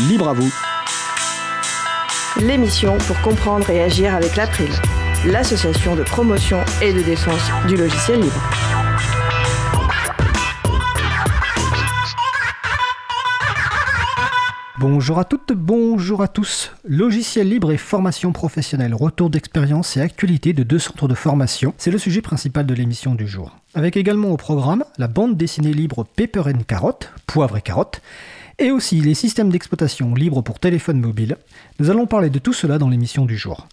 Libre à vous. L'émission pour comprendre et agir avec l'April, l'association de promotion et de défense du logiciel libre. Bonjour à toutes, bonjour à tous. Logiciel libre et formation professionnelle, retour d'expérience et actualité de deux centres de formation, c'est le sujet principal de l'émission du jour. Avec également au programme la bande dessinée libre Paper and Carrot, poivre et carotte, et aussi les systèmes d'exploitation libres pour téléphone mobile. Nous allons parler de tout cela dans l'émission du jour.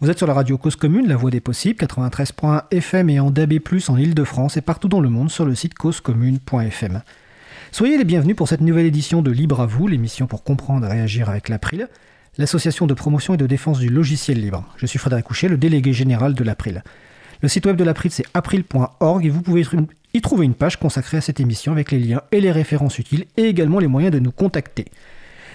Vous êtes sur la radio Cause Commune, la voix des possibles, 93.1 FM et en DAB+, en Ile-de-France et partout dans le monde sur le site causecommune.fm. Soyez les bienvenus pour cette nouvelle édition de Libre à vous, l'émission pour comprendre et réagir avec l'April, l'association de promotion et de défense du logiciel libre. Je suis Frédéric Couchet, le délégué général de l'April. Le site web de l'April c'est april.org et vous pouvez y trouver une page consacrée à cette émission avec les liens et les références utiles et également les moyens de nous contacter.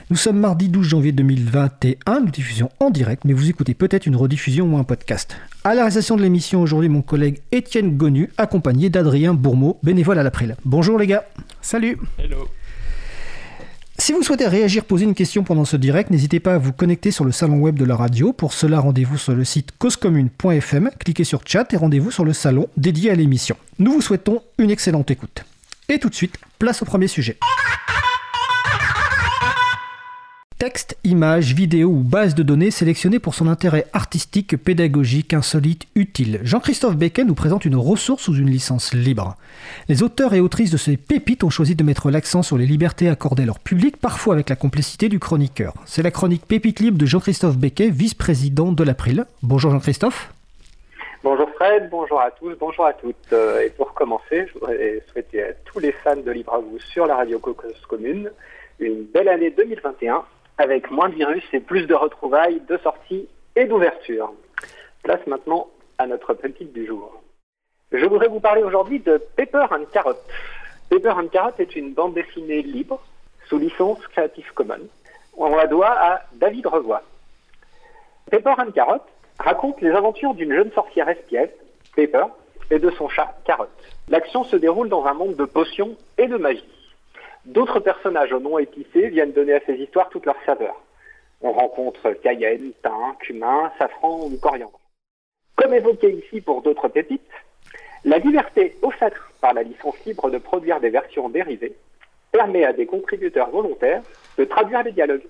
Nous sommes mardi 12 janvier 2021, nous diffusion en direct, mais vous écoutez peut-être une rediffusion ou un podcast. À la réalisation de l'émission aujourd'hui, mon collègue Étienne Gonu, accompagné d'Adrien Bourmeau, bénévole à l'April. Bonjour les gars. Salut. Hello. Si vous souhaitez réagir, poser une question pendant ce direct, n'hésitez pas à vous connecter sur le salon web de la radio. Pour cela, rendez-vous sur le site causecommune.fm, cliquez sur chat et rendez-vous sur le salon dédié à l'émission. Nous vous souhaitons une excellente écoute. Et tout de suite, place au premier sujet. Texte, images, vidéos ou bases de données sélectionnées pour son intérêt artistique, pédagogique, insolite, utile. Jean-Christophe Becquet nous présente une ressource sous une licence libre. Les auteurs et autrices de ces pépites ont choisi de mettre l'accent sur les libertés accordées à leur public, parfois avec la complicité du chroniqueur. C'est la chronique Pépite libre de Jean-Christophe Becquet, vice-président de l'April. Bonjour Jean-Christophe. Bonjour Fred, bonjour à tous, bonjour à toutes. Euh, et pour commencer, je voudrais souhaiter à tous les fans de Libre à vous sur la radio Cocos Commune une belle année 2021 avec moins de virus et plus de retrouvailles, de sorties et d'ouverture. Place maintenant à notre petite du jour. Je voudrais vous parler aujourd'hui de Paper and Carrot. Paper and Carrot est une bande dessinée libre sous licence Creative Commons. On la doit à David Revoy. Paper and Carrot raconte les aventures d'une jeune sorcière espiègle, Paper, et de son chat Carrot. L'action se déroule dans un monde de potions et de magie. D'autres personnages au nom épicé viennent donner à ces histoires toute leur saveur. On rencontre cayenne, thym, cumin, safran ou coriandre. Comme évoqué ici pour d'autres pépites, la liberté offerte par la licence libre de produire des versions dérivées permet à des contributeurs volontaires de traduire les dialogues.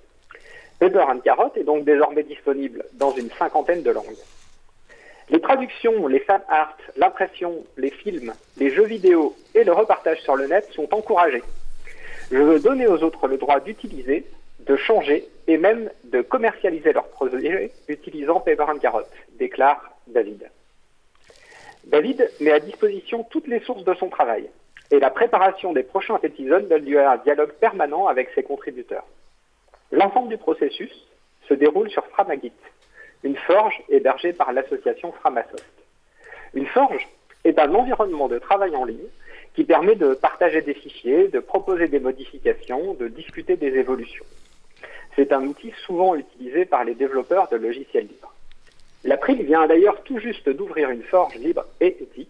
Paper and Carrot est donc désormais disponible dans une cinquantaine de langues. Les traductions, les fan art, l'impression, les films, les jeux vidéo et le repartage sur le net sont encouragés. Je veux donner aux autres le droit d'utiliser, de changer et même de commercialiser leurs projets utilisant Paper and Carrot, déclare David. David met à disposition toutes les sources de son travail et la préparation des prochains épisodes donne lieu à un dialogue permanent avec ses contributeurs. L'ensemble du processus se déroule sur Framagit, une forge hébergée par l'association Framasoft. Une forge est un environnement de travail en ligne qui permet de partager des fichiers, de proposer des modifications, de discuter des évolutions. C'est un outil souvent utilisé par les développeurs de logiciels libres. L'April vient d'ailleurs tout juste d'ouvrir une forge libre et éthique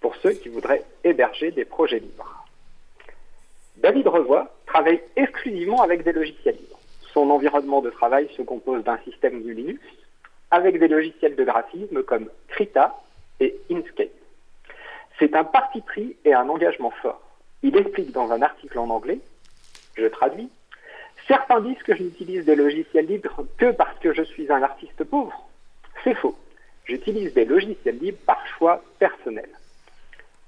pour ceux qui voudraient héberger des projets libres. David Revoy travaille exclusivement avec des logiciels libres. Son environnement de travail se compose d'un système du Linux avec des logiciels de graphisme comme Krita et Inkscape. C'est un parti pris et un engagement fort. Il explique dans un article en anglais, je traduis, Certains disent que je n'utilise des logiciels libres que parce que je suis un artiste pauvre. C'est faux. J'utilise des logiciels libres par choix personnel.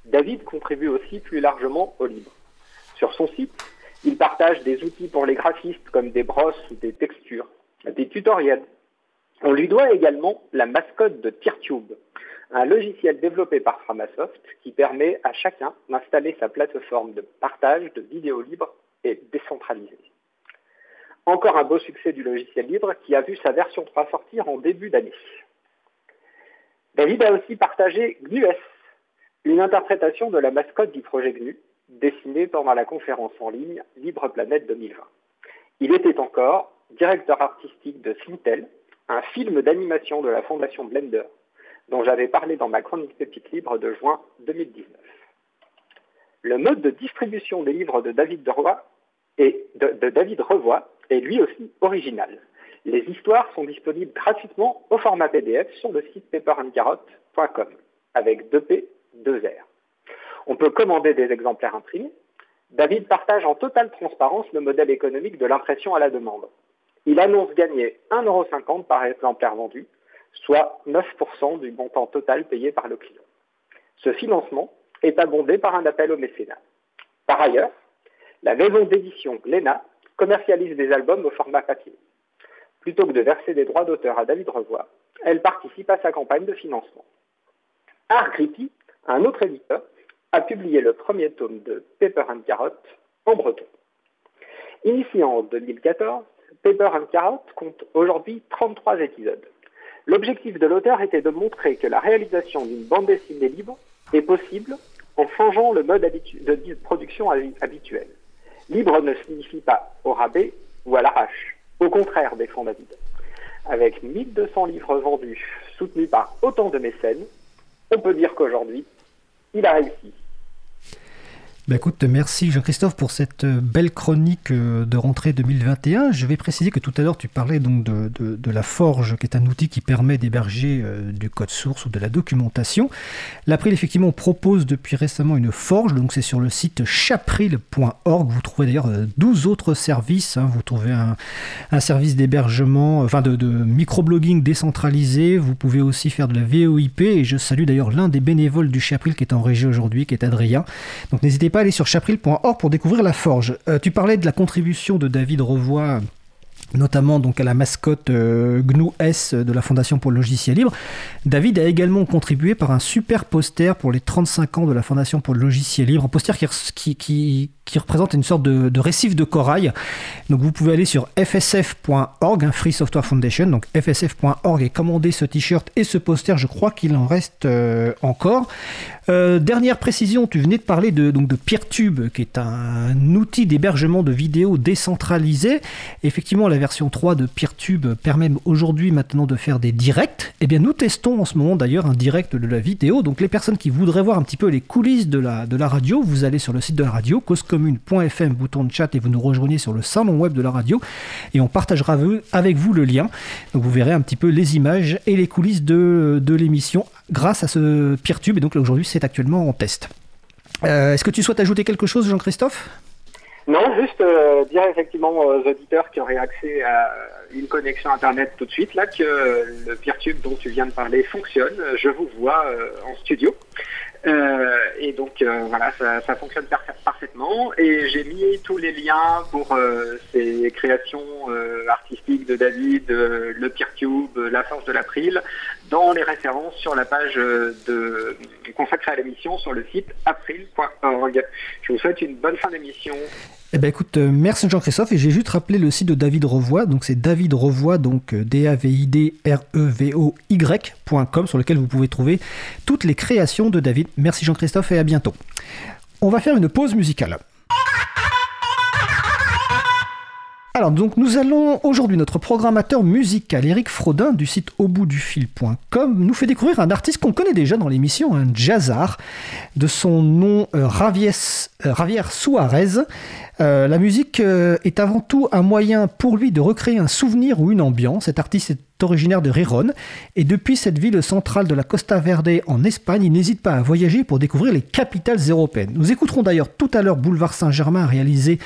David contribue aussi plus largement au libre. Sur son site, il partage des outils pour les graphistes comme des brosses ou des textures, des tutoriels. On lui doit également la mascotte de TearTube, un logiciel développé par Framasoft qui permet à chacun d'installer sa plateforme de partage de vidéos libres et décentralisées. Encore un beau succès du logiciel libre qui a vu sa version 3 sortir en début d'année. David a aussi partagé GNUS, une interprétation de la mascotte du projet GNU, dessinée pendant la conférence en ligne Libre Planète 2020. Il était encore directeur artistique de Sintel, un film d'animation de la fondation Blender, dont j'avais parlé dans ma chronique Pépite Libre de juin 2019. Le mode de distribution des livres de David, de, de David Revoy est lui aussi original. Les histoires sont disponibles gratuitement au format PDF sur le site paperandcarrot.com avec 2P, 2R. On peut commander des exemplaires imprimés. David partage en totale transparence le modèle économique de l'impression à la demande. Il annonce gagner 1,50€ par exemplaire vendu, soit 9% du montant total payé par le client. Ce financement est abondé par un appel au mécénat. Par ailleurs, la maison d'édition Glénat commercialise des albums au format papier. Plutôt que de verser des droits d'auteur à David Revoy, elle participe à sa campagne de financement. Art un autre éditeur, a publié le premier tome de Paper and Carrot en breton. Initié en 2014, Paper and Carrot compte aujourd'hui 33 épisodes. L'objectif de l'auteur était de montrer que la réalisation d'une bande dessinée libre est possible en changeant le mode de production habituel. Libre ne signifie pas au rabais ou à l'arrache. Au contraire, défend David. Avec 1200 livres vendus, soutenus par autant de mécènes, on peut dire qu'aujourd'hui, il a réussi. Bah écoute, merci Jean-Christophe pour cette euh, belle chronique euh, de rentrée 2021. Je vais préciser que tout à l'heure tu parlais donc de, de, la Forge, qui est un outil qui permet d'héberger euh, du code source ou de la documentation. L'April effectivement propose depuis récemment une Forge, donc c'est sur le site chapril.org. Vous trouvez d'ailleurs 12 autres services. Hein. Vous trouvez un, un service d'hébergement, enfin de, de microblogging décentralisé. Vous pouvez aussi faire de la VOIP et je salue d'ailleurs l'un des bénévoles du Chapril qui est en régie aujourd'hui, qui est Adrien. Donc n'hésitez pas aller sur chapril.org pour découvrir la forge. Euh, tu parlais de la contribution de David Revoy notamment donc à la mascotte euh, GNU S de la Fondation pour le logiciel libre. David a également contribué par un super poster pour les 35 ans de la Fondation pour le logiciel libre, un poster qui, qui, qui représente une sorte de, récif de corail. Donc vous pouvez aller sur fsf.org, un Free Software Foundation, donc fsf.org et commander ce t-shirt et ce poster, je crois qu'il en reste euh, encore. Euh, dernière précision, tu venais de parler de, donc de PeerTube, qui est un outil d'hébergement de vidéos décentralisé. Effectivement, la version 3 de PeerTube permet aujourd'hui maintenant de faire des directs. Eh bien, nous testons en ce moment d'ailleurs un direct de la vidéo. Donc les personnes qui voudraient voir un petit peu les coulisses de la, radio, vous allez sur le site de la radio, Coscom commune.fm, bouton de chat, et vous nous rejoignez sur le salon web de la radio, et on partagera avec vous le lien. Donc vous verrez un petit peu les images et les coulisses de, l'émission grâce à ce PeerTube, et donc aujourd'hui c'est actuellement en test. Euh, est-ce que tu souhaites ajouter quelque chose, Jean-Christophe? Non, juste euh, dire effectivement aux auditeurs qui auraient accès à une connexion Internet tout de suite, là, que le PeerTube dont tu viens de parler fonctionne. Je vous vois euh, en studio. Euh, et donc voilà, ça, fonctionne parfaitement. Et j'ai mis tous les liens pour ces créations artistiques de David, le PeerTube, la force de l'April, dans les références sur la page de, consacrée à l'émission sur le site april.org. Je vous souhaite une bonne fin d'émission. Eh ben écoute, merci Jean-Christophe et j'ai juste rappelé le site de David Revoy, donc c'est David Revoy, donc D A V I D R E V O Y.com sur lequel vous pouvez trouver toutes les créations de David. Merci Jean-Christophe et à bientôt. On va faire une pause musicale. Alors donc nous allons aujourd'hui notre programmateur musical Eric Frodin du site auboutdufil.com nous fait découvrir un artiste qu'on connaît déjà dans l'émission, un jazzard, de son nom euh, euh, Suarez. Euh, la musique est avant tout un moyen pour lui de recréer un souvenir ou une ambiance. Cet artiste originaire de Riron et depuis cette ville centrale de la Costa Verde en Espagne, il n'hésite pas à voyager pour découvrir les capitales européennes. Nous écouterons d'ailleurs tout à l'heure Boulevard Saint-Germain réalisé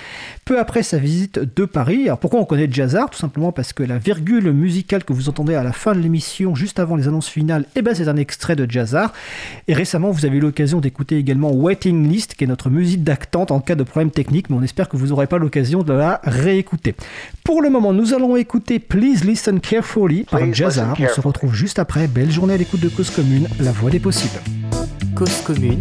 peu après sa visite de Paris. Alors pourquoi on connaît Jazzard Tout simplement parce que la virgule musicale que vous entendez à la fin de l'émission, juste avant les annonces finales, eh ben c'est un extrait de Jazzard. Et récemment, vous avez eu l'occasion d'écouter également Waiting List, qui est notre musique d'actante en cas de problème technique, mais on espère que vous n'aurez pas l'occasion de la réécouter. Pour le moment, nous allons écouter Please Listen Carefully par Jazzard. On se retrouve juste après. Belle journée à l'écoute de Cause Commune, la voix des possibles. Cause Commune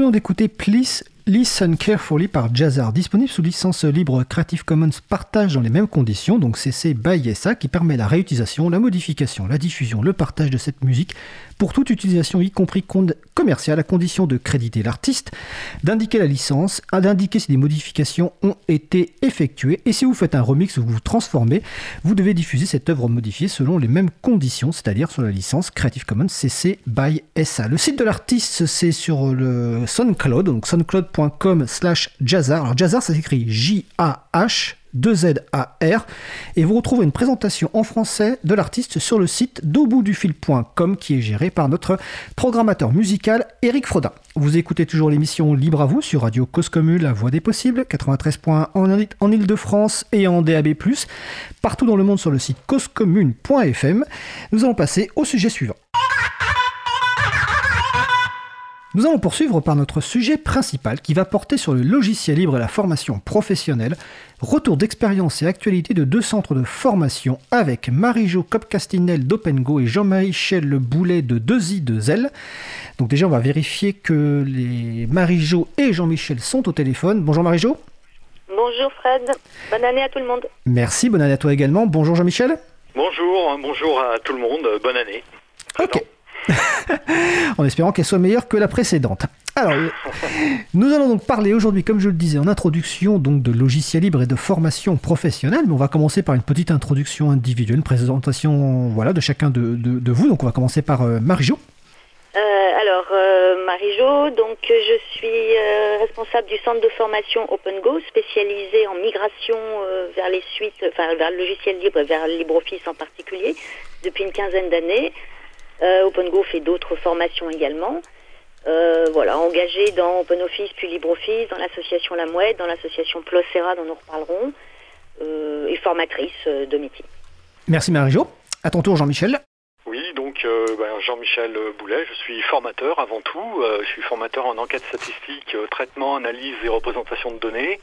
venons d'écouter Please Listen Carefully par Jazzar, disponible sous licence libre Creative Commons partage dans les mêmes conditions, donc CC by SA, qui permet la réutilisation, la modification, la diffusion, le partage de cette musique pour toute utilisation, y compris commerciale, à condition de créditer l'artiste, d'indiquer la licence, d'indiquer si des modifications ont été effectuées, et si vous faites un remix ou vous vous transformez, vous devez diffuser cette œuvre modifiée selon les mêmes conditions, c'est-à-dire sur la licence Creative Commons CC by SA. Le site de l'artiste, c'est sur le SoundCloud, donc soundcloud.com Alors jazzar, ça s'écrit J-A-H 2ZAR, et vous retrouvez une présentation en français de l'artiste sur le site d'auboutdufil.com qui est géré par notre programmateur musical Eric Frodin. Vous écoutez toujours l'émission Libre à vous sur Radio Cause la voix des possibles, 93.1 en Ile-de-France et en DAB+, partout dans le monde sur le site causecommune.fm. Nous allons passer au sujet suivant. Nous allons poursuivre par notre sujet principal qui va porter sur le logiciel libre et la formation professionnelle, retour d'expérience et actualité de deux centres de formation avec Marie-Jo Copcastinel d'OpenGo et Jean-Michel Le Boulet de 2i de Zelle. Donc déjà on va vérifier que les Marie-Jo et Jean-Michel sont au téléphone. Bonjour Marie-Jo. Bonjour Fred, bonne année à tout le monde. Merci, bonne année à toi également. Bonjour Jean-Michel. Bonjour, bonjour à tout le monde, bonne année. Ok. en espérant qu'elle soit meilleure que la précédente. Alors, nous allons donc parler aujourd'hui, comme je le disais en introduction, donc de logiciels libres et de formation professionnelle, mais on va commencer par une petite introduction individuelle, une présentation voilà, de chacun de, vous. Donc on va commencer par euh, Marie-Jo. Euh, alors, euh, Marie-Jo, donc je suis responsable du centre de formation OpenGo, spécialisé en migration vers les suites, enfin vers le logiciel libre, vers LibreOffice en particulier, depuis une quinzaine d'années. Euh, OpenGo fait d'autres formations également. Euh, voilà, engagé dans OpenOffice puis LibreOffice, dans l'association La Mouette, dans l'association Plocera dont nous reparlerons, euh, et formatrice de métier. Merci Marie-Jo. À ton tour Jean-Michel. Oui, donc euh, ben, Jean-Michel Boulet, je suis formateur avant tout. Euh, je suis formateur en enquête statistique, euh, traitement, analyse et représentation de données.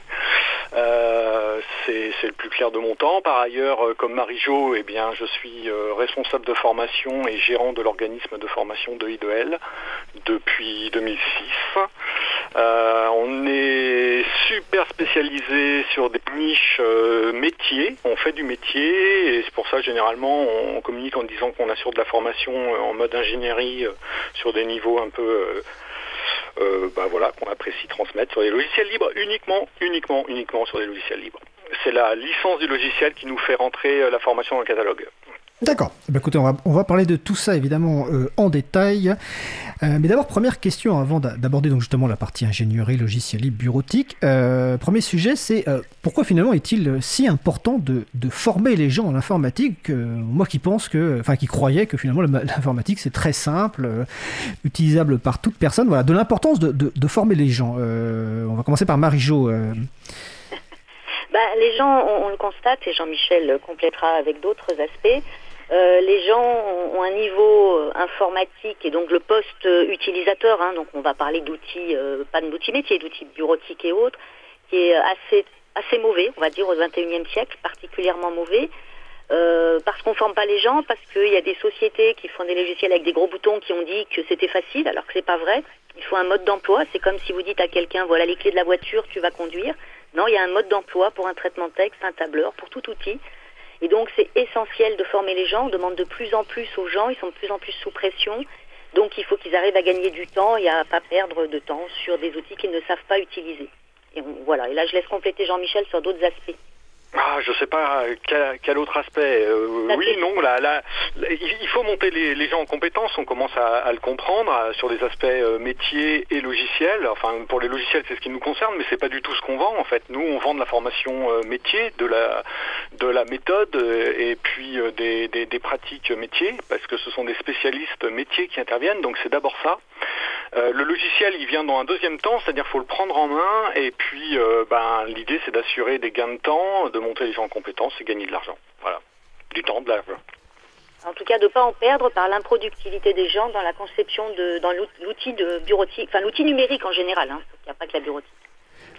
c'est le plus clair de mon temps. Par ailleurs, comme Marie-Jo, eh bien, je suis responsable de formation et gérant de l'organisme de formation de I2L depuis 2006. on est super spécialisé sur des niches métiers. On fait du métier et c'est pour ça généralement on communique en disant qu'on de la formation euh, en mode ingénierie euh, sur des niveaux un peu euh, bah voilà, qu'on apprécie transmettre sur des logiciels libres, uniquement, uniquement, uniquement sur des logiciels libres. C'est la licence du logiciel qui nous fait rentrer la formation dans le catalogue. D'accord. Eh ben, écoutez, on va, on va, parler de tout ça évidemment euh, en détail. Euh, mais d'abord, première question avant d'aborder donc justement la partie ingénierie, logiciel libre, bureautique. Euh, premier sujet, c'est pourquoi finalement est-il si important de, former les gens en informatique Moi qui pense que, enfin qui croyais que finalement l'informatique c'est très simple, utilisable par toute personne. Voilà, de l'importance de, de, de, former les gens. on va commencer par Marie-Jo. Bah, les gens, on, on, le constate, et Jean-Michel complétera avec d'autres aspects, euh, les gens ont, un niveau euh, informatique et donc le poste euh, utilisateur, hein, donc on va parler d'outils, pas d'outils métiers, d'outils bureautiques et autres, qui est assez, assez mauvais, on va dire au XXIe siècle, particulièrement mauvais. parce qu'on ne forme pas les gens, parce qu'il y a des sociétés qui font des logiciels avec des gros boutons qui ont dit que c'était facile, alors que c'est pas vrai. Il faut un mode d'emploi. C'est comme si vous dites à quelqu'un voilà les clés de la voiture, tu vas conduire. Non, il y a un mode d'emploi pour un traitement texte, un tableur, pour tout outil. Et donc c'est essentiel de former les gens. On demande de plus en plus aux gens, ils sont de plus en plus sous pression. Donc il faut qu'ils arrivent à gagner du temps et à pas perdre de temps sur des outils qu'ils ne savent pas utiliser. Et voilà. Et là je laisse compléter Jean-Michel sur d'autres aspects. Ah, je sais pas quel, autre aspect. Euh, oui, non, là, là, il faut monter les, gens en compétences. On commence à, le comprendre sur des aspects euh, métiers et logiciels. Enfin, pour les logiciels, c'est ce qui nous concerne, mais c'est pas du tout ce qu'on vend. En fait, nous, on vend de la formation euh, métier, de la de la méthode et puis des, des, pratiques métiers, parce que ce sont des spécialistes métiers qui interviennent. Donc, c'est d'abord ça. le logiciel, il vient dans un deuxième temps, c'est-à-dire faut le prendre en main. Et puis, ben, l'idée, c'est d'assurer des gains de temps de monter les gens en compétences et gagner de l'argent. Voilà. Du temps, de l'argent. En tout cas, de ne pas en perdre par l'improductivité des gens dans la conception de, dans l'outil de bureautique, enfin l'outil numérique en général. Hein. Il n'y a pas que la bureautique.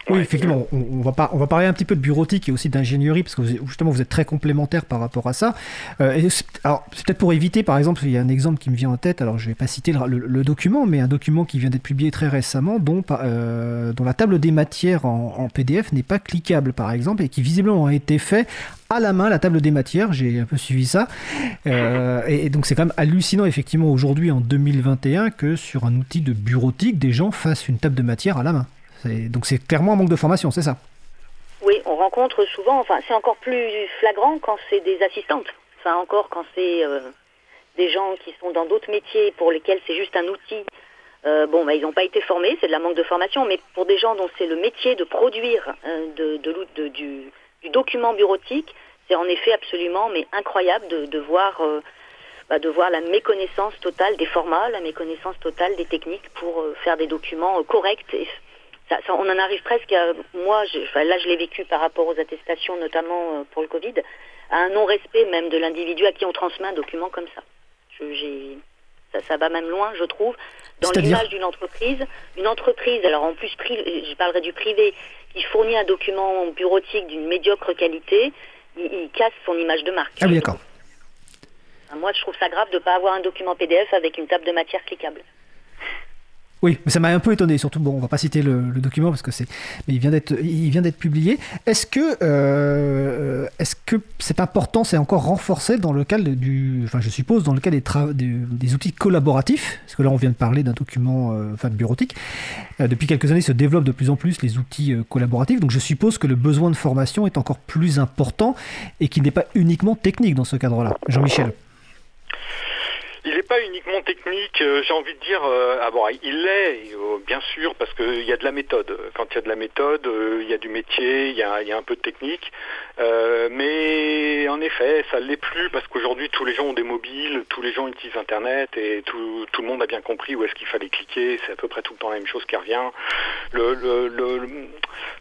Oui, effectivement, on, va pas, on va parler un petit peu de bureautique et aussi d'ingénierie, parce que justement, vous êtes très complémentaires par rapport à ça. Euh, alors, c'est peut-être pour éviter, par exemple, il y a un exemple qui me vient en tête, alors je ne vais pas citer le, document, mais un document qui vient d'être publié très récemment, dont, euh, dont la table des matières en, PDF n'est pas cliquable, par exemple, et qui visiblement a été fait à la main la table des matières, j'ai un peu suivi ça. Euh, et, donc c'est quand même hallucinant effectivement aujourd'hui en 2021 que sur un outil de bureautique, des gens fassent une table de matière à la main. Donc c'est clairement un manque de formation, c'est ça Oui, on rencontre souvent, enfin c'est encore plus flagrant quand c'est des assistantes, enfin encore quand c'est euh, des gens qui sont dans d'autres métiers pour lesquels c'est juste un outil. Euh, bon, bah, ils n'ont pas été formés, c'est de la manque de formation, mais pour des gens dont c'est le métier de produire de, de, du, document bureautique, c'est en effet absolument mais incroyable de, voir euh, bah, de voir la méconnaissance totale des formats, la méconnaissance totale des techniques pour faire des documents corrects et on en arrive presque à, moi, là je l'ai vécu par rapport aux attestations, notamment euh, pour le Covid, à un non-respect même de l'individu à qui on transmet un document comme ça. ça, ça va même loin, je trouve, dans l'image d'une entreprise. Une entreprise, alors en plus, je parlerai du privé, qui fournit un document bureautique d'une médiocre qualité, il, casse son image de marque. Ah oui, d'accord. Moi, je trouve ça grave de ne pas avoir un document PDF avec une table de matière cliquable. Oui, mais ça m'a un peu étonné. Surtout, bon, on va pas citer le, document parce que c'est, mais il vient d'être, il vient d'être publié. Est-ce que, euh, est-ce que c'est important, c'est encore renforcé dans le cadre du, enfin, je suppose dans le cadre des, des, outils collaboratifs, parce que là, on vient de parler d'un document, euh, enfin, bureautique. Euh, depuis quelques années, se développent de plus en plus les outils collaboratifs. Donc, je suppose que le besoin de formation est encore plus important et qu'il n'est pas uniquement technique dans ce cadre-là. Jean-Michel. Il n'est pas uniquement technique, euh, j'ai envie de dire. Euh, ah bon, il l'est, euh, bien sûr, parce qu'il y a de la méthode. Quand il y a de la méthode, il y a du métier, il y a, un peu de technique. Mais en effet, ça ne l'est plus parce qu'aujourd'hui, tous les gens ont des mobiles, tous les gens utilisent Internet et tout, le monde a bien compris où est-ce qu'il fallait cliquer. C'est à peu près tout le temps la même chose qui revient. Le,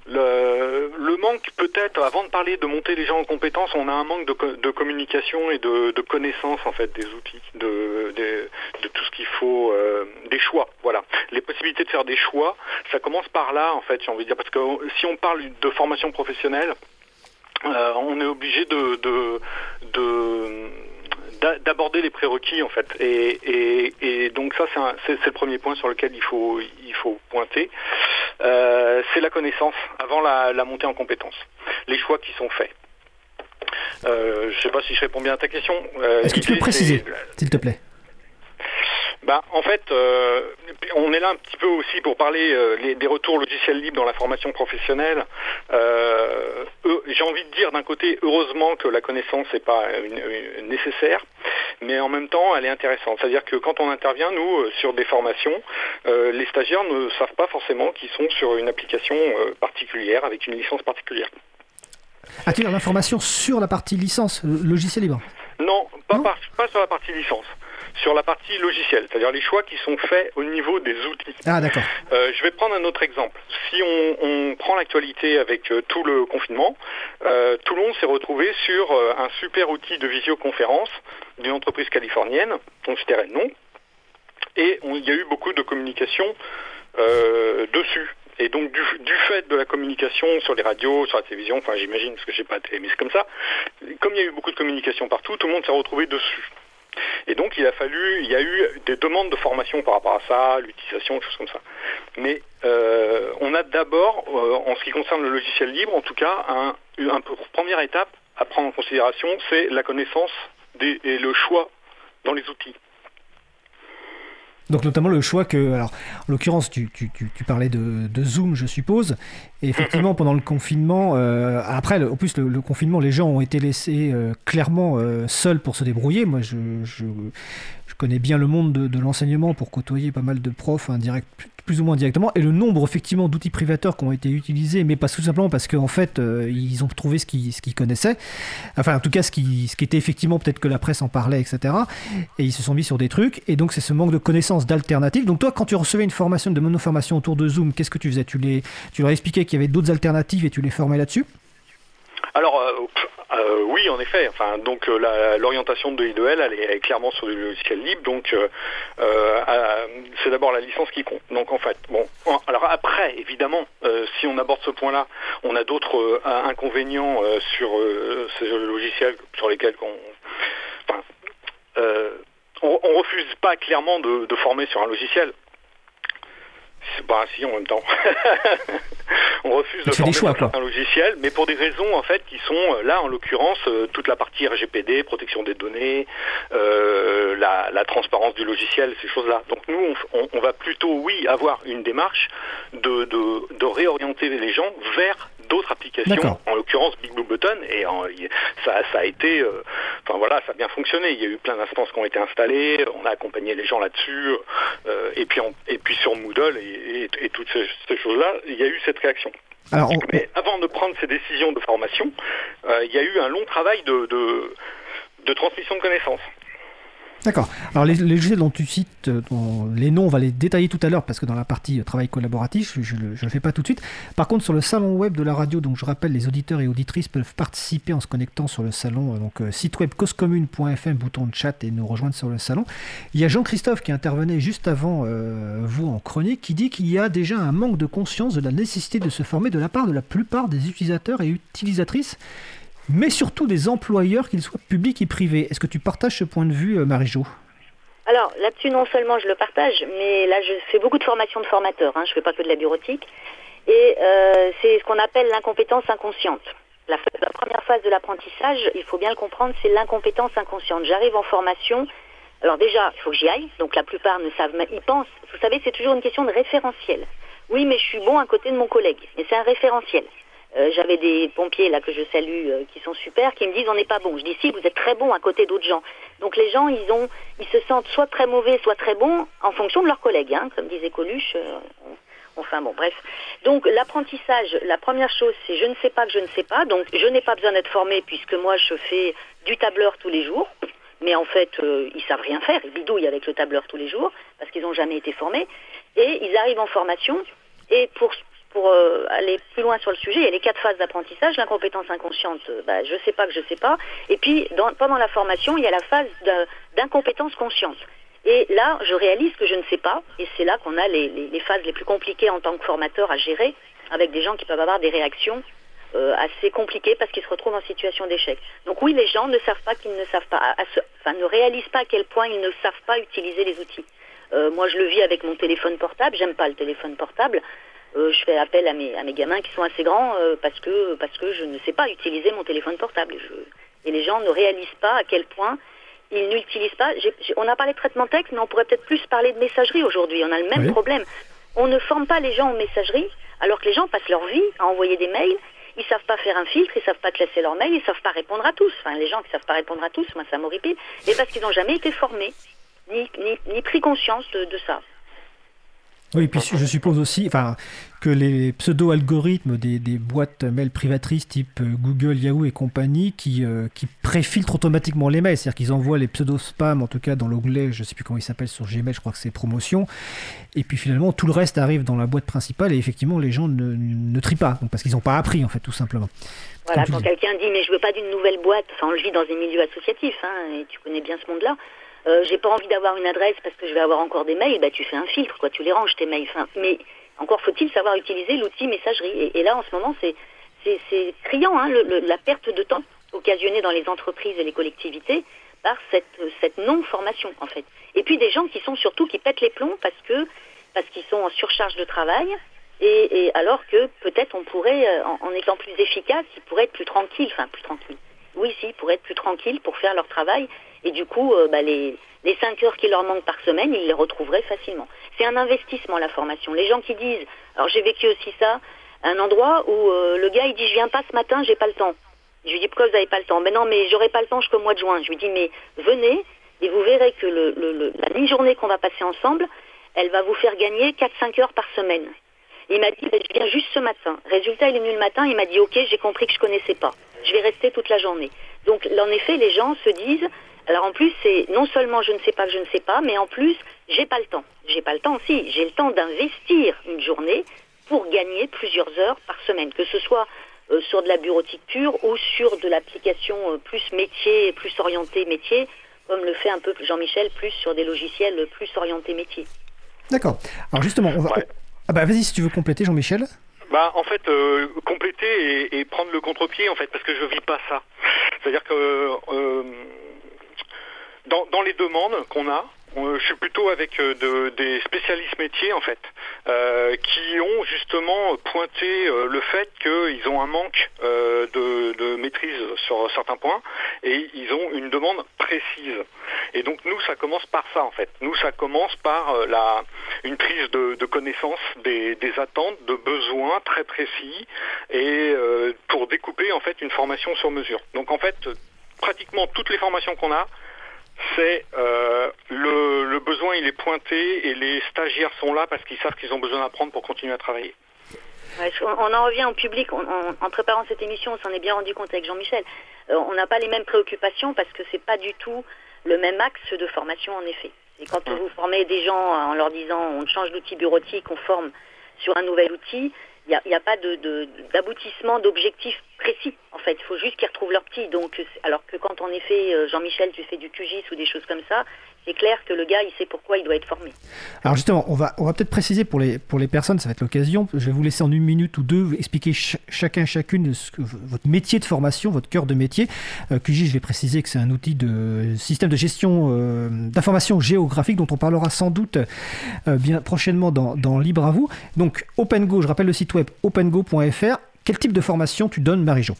le, manque, peut-être, avant de parler de monter les gens en compétences, on a un manque de, communication et de, de connaissance en fait des outils. De, de, tout ce qu'il faut, euh, des choix. Voilà, les possibilités de faire des choix, ça commence par là en fait, j'ai envie de dire, parce que si on parle de formation professionnelle, euh, on est obligé de, d'aborder les prérequis en fait. Et, donc ça c'est, le premier point sur lequel il faut il faut pointer. Euh, c'est la connaissance avant la, la, montée en compétences les choix qui sont faits. Euh, je ne sais pas si je réponds bien à ta question. Euh, Est-ce que tu peux préciser, s'il te plaît? Bah, en fait, euh, on est là un petit peu aussi pour parler des retours logiciels libres dans la formation professionnelle. J'ai envie de dire d'un côté, heureusement que la connaissance n'est pas nécessaire, mais en même temps, elle est intéressante. C'est-à-dire que quand on intervient, nous, sur des formations, les stagiaires ne savent pas forcément qu'ils sont sur une application particulière, avec une licence particulière. As-tu l'information sur la partie licence, logiciel libre? Non, pas, pas sur la partie licence sur la partie logicielle, c'est-à-dire les choix qui sont faits au niveau des outils. Ah d'accord. Euh, je vais prendre un autre exemple. Si on, prend l'actualité avec euh, tout le confinement, euh, tout le monde s'est retrouvé sur un super outil de visioconférence d'une entreprise californienne, on se tairait le nom, et il y a eu beaucoup de communication dessus. Et donc du, fait de la communication sur les radios, sur la télévision, enfin j'imagine parce que j'ai pas télé, mais c'est comme ça, comme il y a eu beaucoup de communication partout, tout le monde s'est retrouvé dessus. Et donc il a fallu, il y a eu des demandes de formation par rapport à ça, l'utilisation, choses comme ça. Mais euh, on a d'abord, euh, en ce qui concerne le logiciel libre, en tout cas, un, un, première étape à prendre en considération, c'est la connaissance des, et le choix dans les outils. Donc notamment le choix que, alors en l'occurrence tu, tu, tu, parlais de, Zoom je suppose, et effectivement pendant le confinement, euh, après en plus le, confinement les gens ont été laissés euh, clairement euh, seuls pour se débrouiller, moi je, je, je, connais bien le monde de, l'enseignement pour côtoyer pas mal de profs indirect, plus ou moins directement, et le nombre effectivement d'outils privateurs qui ont été utilisés, mais pas tout simplement parce qu'en fait euh, ils ont trouvé ce qu'ils qu'ils connaissaient, enfin en tout cas ce qui, ce qui était effectivement peut-être que la presse en parlait, etc. Et ils se sont mis sur des trucs, et donc c'est ce manque de connaissances d'alternatives. Donc toi, quand tu recevais une formation de monoformation autour de Zoom, qu'est-ce que tu faisais? Tu, les, tu leur expliquais qu'il y avait d'autres alternatives et tu les formais là-dessus? Alors oui, en effet. Enfin, donc l'orientation de I2L, elle est, clairement sur du logiciel libre. Donc c'est d'abord la licence qui compte. Donc en fait, bon. Alors après, évidemment, si on aborde ce point-là, on a d'autres inconvénients sur ces logiciels sur lesquels on, enfin, on, refuse pas clairement de, former sur un logiciel. Bah si en même temps. on refuse de former sur un logiciel, mais pour des raisons en fait qui sont euh, là en l'occurrence euh, toute la partie RGPD, protection des données, euh, la, transparence du logiciel, ces choses-là. Donc nous on, va plutôt oui avoir une démarche de, de réorienter les gens vers d'autres applications, en l'occurrence Big Blue Button, et ça, a été, euh, enfin voilà, ça a bien fonctionné. Il y a eu plein d'instances qui ont été installées, on a accompagné les gens là-dessus, euh, et puis et puis sur Moodle et, toutes ces, choses-là, il y a eu cette réaction. Alors, Mais avant de prendre ces décisions de formation, euh, il y a eu un long travail de, de transmission de connaissances. D'accord. Alors les, les dont tu cites, euh, les noms, on va les détailler tout à l'heure parce que dans la partie euh, travail collaboratif, je ne le fais pas tout de suite. Par contre, sur le salon web de la radio, donc je rappelle, les auditeurs et auditrices peuvent participer en se connectant sur le salon, euh, donc site web causecommune.fm, bouton de chat et nous rejoindre sur le salon. Il y a Jean-Christophe qui intervenait juste avant vous en chronique qui dit qu'il y a déjà un manque de conscience de la nécessité de se former de la part de la plupart des utilisateurs et utilisatrices mais surtout des employeurs, qu'ils soient publics et privés. Est-ce que tu partages ce point de vue, euh, Marie-Jo? Alors là-dessus, non seulement je le partage, mais là je fais beaucoup de formation de formateurs, hein, je ne fais pas que de la bureautique, et euh, c'est ce qu'on appelle l'incompétence inconsciente. La, la, première phase de l'apprentissage, il faut bien le comprendre, c'est l'incompétence inconsciente. J'arrive en formation, alors déjà, il faut que j'y aille, donc la plupart ne savent, ils pensent, vous savez, c'est toujours une question de référentiel. Oui, mais je suis bon à côté de mon collègue, mais c'est un référentiel. Euh, j'avais des pompiers là que je salue euh, qui sont super, qui me disent on n'est pas bon. Je dis si vous êtes très bon à côté d'autres gens. Donc les gens ils ont ils se sentent soit très mauvais, soit très bons en fonction de leurs collègues, hein, comme disait Coluche. Euh, enfin bon bref. Donc l'apprentissage, la première chose c'est je ne sais pas que je ne sais pas. Donc je n'ai pas besoin d'être formé puisque moi je fais du tableur tous les jours. Mais en fait, ils savent rien faire, ils bidouillent avec le tableur tous les jours parce qu'ils n'ont jamais été formés. Et ils arrivent en formation et pour pour euh, aller plus loin sur le sujet, il y a les quatre phases d'apprentissage. L'incompétence inconsciente, euh, bah, je ne sais pas que je ne sais pas. Et puis, pendant la formation, il y a la phase d'incompétence consciente. Et là, je réalise que je ne sais pas. Et c'est là qu'on a les, phases les plus compliquées en tant que formateur à gérer, avec des gens qui peuvent avoir des réactions euh, assez compliquées parce qu'ils se retrouvent en situation d'échec. Donc oui, les gens ne savent pas qu'ils ne savent pas, enfin ne réalisent pas à quel point ils ne savent pas utiliser les outils. moi, je le vis avec mon téléphone portable. J'aime pas le téléphone portable. Euh, je fais appel à mes, à mes gamins qui sont assez grands euh, parce, que, parce que je ne sais pas utiliser mon téléphone portable. et les gens ne réalisent pas à quel point ils n'utilisent pas. on a parlé de traitement texte, mais on pourrait peut-être plus parler de messagerie aujourd'hui. On a le même problème. On ne forme pas les gens en messagerie, alors que les gens passent leur vie à envoyer des mails. Ils savent pas faire un filtre, ils savent pas classer leurs mails, ils savent pas répondre à tous. Enfin, les gens qui savent pas répondre à tous, moi ça m'horripile. Et parce qu'ils n'ont jamais été formés, ni, ni, pris conscience de ça. Oui, puis je suppose aussi enfin, que les pseudo-algorithmes des, boîtes mail privatrices type euh, Google, Yahoo et compagnie qui, euh, qui préfiltrent automatiquement les mails, c'est-à-dire qu'ils envoient les pseudo-spam, en tout cas dans l'onglet, je ne sais plus comment il s'appelle sur Gmail, je crois que c'est promotion, et puis finalement tout le reste arrive dans la boîte principale et effectivement les gens ne, ne trient pas, parce qu'ils n'ont pas appris en fait tout simplement. Voilà, quand quelqu'un dit mais je veux pas d'une nouvelle boîte, enfin on le vit dans des milieux associatifs, hein, et tu connais bien ce monde-là, euh, j'ai pas envie d'avoir une adresse parce que je vais avoir encore des mails, bah tu fais un filtre, quoi, tu les ranges tes mails. mais encore faut-il savoir utiliser l'outil messagerie. Et, là, en ce moment, c'est criant, hein, la perte de temps occasionnée dans les entreprises et les collectivités par cette, cette non-formation, en fait. Et puis des gens qui sont surtout qui pètent les plombs parce parce qu'ils sont en surcharge de travail. Et, alors que peut-être on pourrait, euh, en, en, étant plus efficace, ils pourraient être plus tranquilles, enfin plus tranquilles. Oui, si, ils pourraient être plus tranquilles pour faire leur travail et du coup, euh, bah, les, les 5 heures qui leur manquent par semaine, ils les retrouveraient facilement. C'est un investissement, la formation. Les gens qui disent, alors j'ai vécu aussi ça, un endroit où euh, le gars, il dit, je viens pas ce matin, j'ai pas le temps. Je lui dis, pourquoi vous n'avez pas le temps? Mais non, mais j'aurai pas le temps jusqu'au mois de juin. Je lui dis, mais venez, et vous verrez que le, la mi-journée qu'on va passer ensemble, elle va vous faire gagner 4-5 heures par semaine. Il m'a dit, ben, je viens juste ce matin. Résultat, il est venu le matin, il m'a dit, ok, j'ai compris que je connaissais pas. Je vais rester toute la journée. Donc, en effet, les gens se disent, alors en plus, c'est non seulement je ne sais pas que je ne sais pas, mais en plus, j'ai pas le temps. J'ai pas le temps aussi. J'ai le temps d'investir une journée pour gagner plusieurs heures par semaine, que ce soit sur de la bureautique pure ou sur de l'application plus métier, plus orientée métier, comme le fait un peu Jean-Michel, plus sur des logiciels plus orientés métier. D'accord. Alors justement, on va... Ah bah vas-y si tu veux compléter Jean-Michel. Bah en fait compléter et, prendre le contre-pied en fait parce que je vis pas ça. C'est-à-dire que dans, dans, les demandes qu'on a, je suis plutôt avec euh, des spécialistes métiers en fait, euh, qui ont justement pointé euh, le fait qu'ils ont un manque de, maîtrise sur certains points et ils ont une demande précise. Et donc nous, ça commence par ça en fait. Nous, ça commence par la, une prise de, connaissance des, des, attentes, de besoins très précis et pour découper en fait une formation sur mesure. Donc en fait, pratiquement toutes les formations qu'on a, c'est euh, le, besoin il est pointé et les stagiaires sont là parce qu'ils savent qu'ils ont besoin d'apprendre pour continuer à travailler. on en revient au public. en préparant cette émission, on s'en est bien rendu compte avec Jean-Michel. Euh, on n'a pas les mêmes préoccupations parce que c'est pas du tout le même axe de formation en effet. Et quand hum. vous formez des gens en leur disant on change d'outil bureautique, on forme sur un nouvel outil, il n'y a, pas d'aboutissement, d'objectif précis. En fait, il faut juste qu'ils retrouvent leur petit. Donc, alors que quand en effet, euh, Jean-Michel, tu fais du QGIS ou des choses comme ça, c'est clair que le gars, il sait pourquoi il doit être formé. Alors justement, on va, on va peut-être préciser pour les, pour les personnes, ça va être l'occasion, je vais vous laisser en une minute ou deux expliquer chacun, chacune ce que, votre métier de formation, votre cœur de métier. Euh, QGIS, je vais préciser que c'est un outil de système de gestion euh, d'information géographique dont on parlera sans doute euh, bien prochainement dans, dans Libre à vous. Donc OpenGo, je rappelle le site web opengo.fr. Quel type de formation tu donnes, Marie-Jo?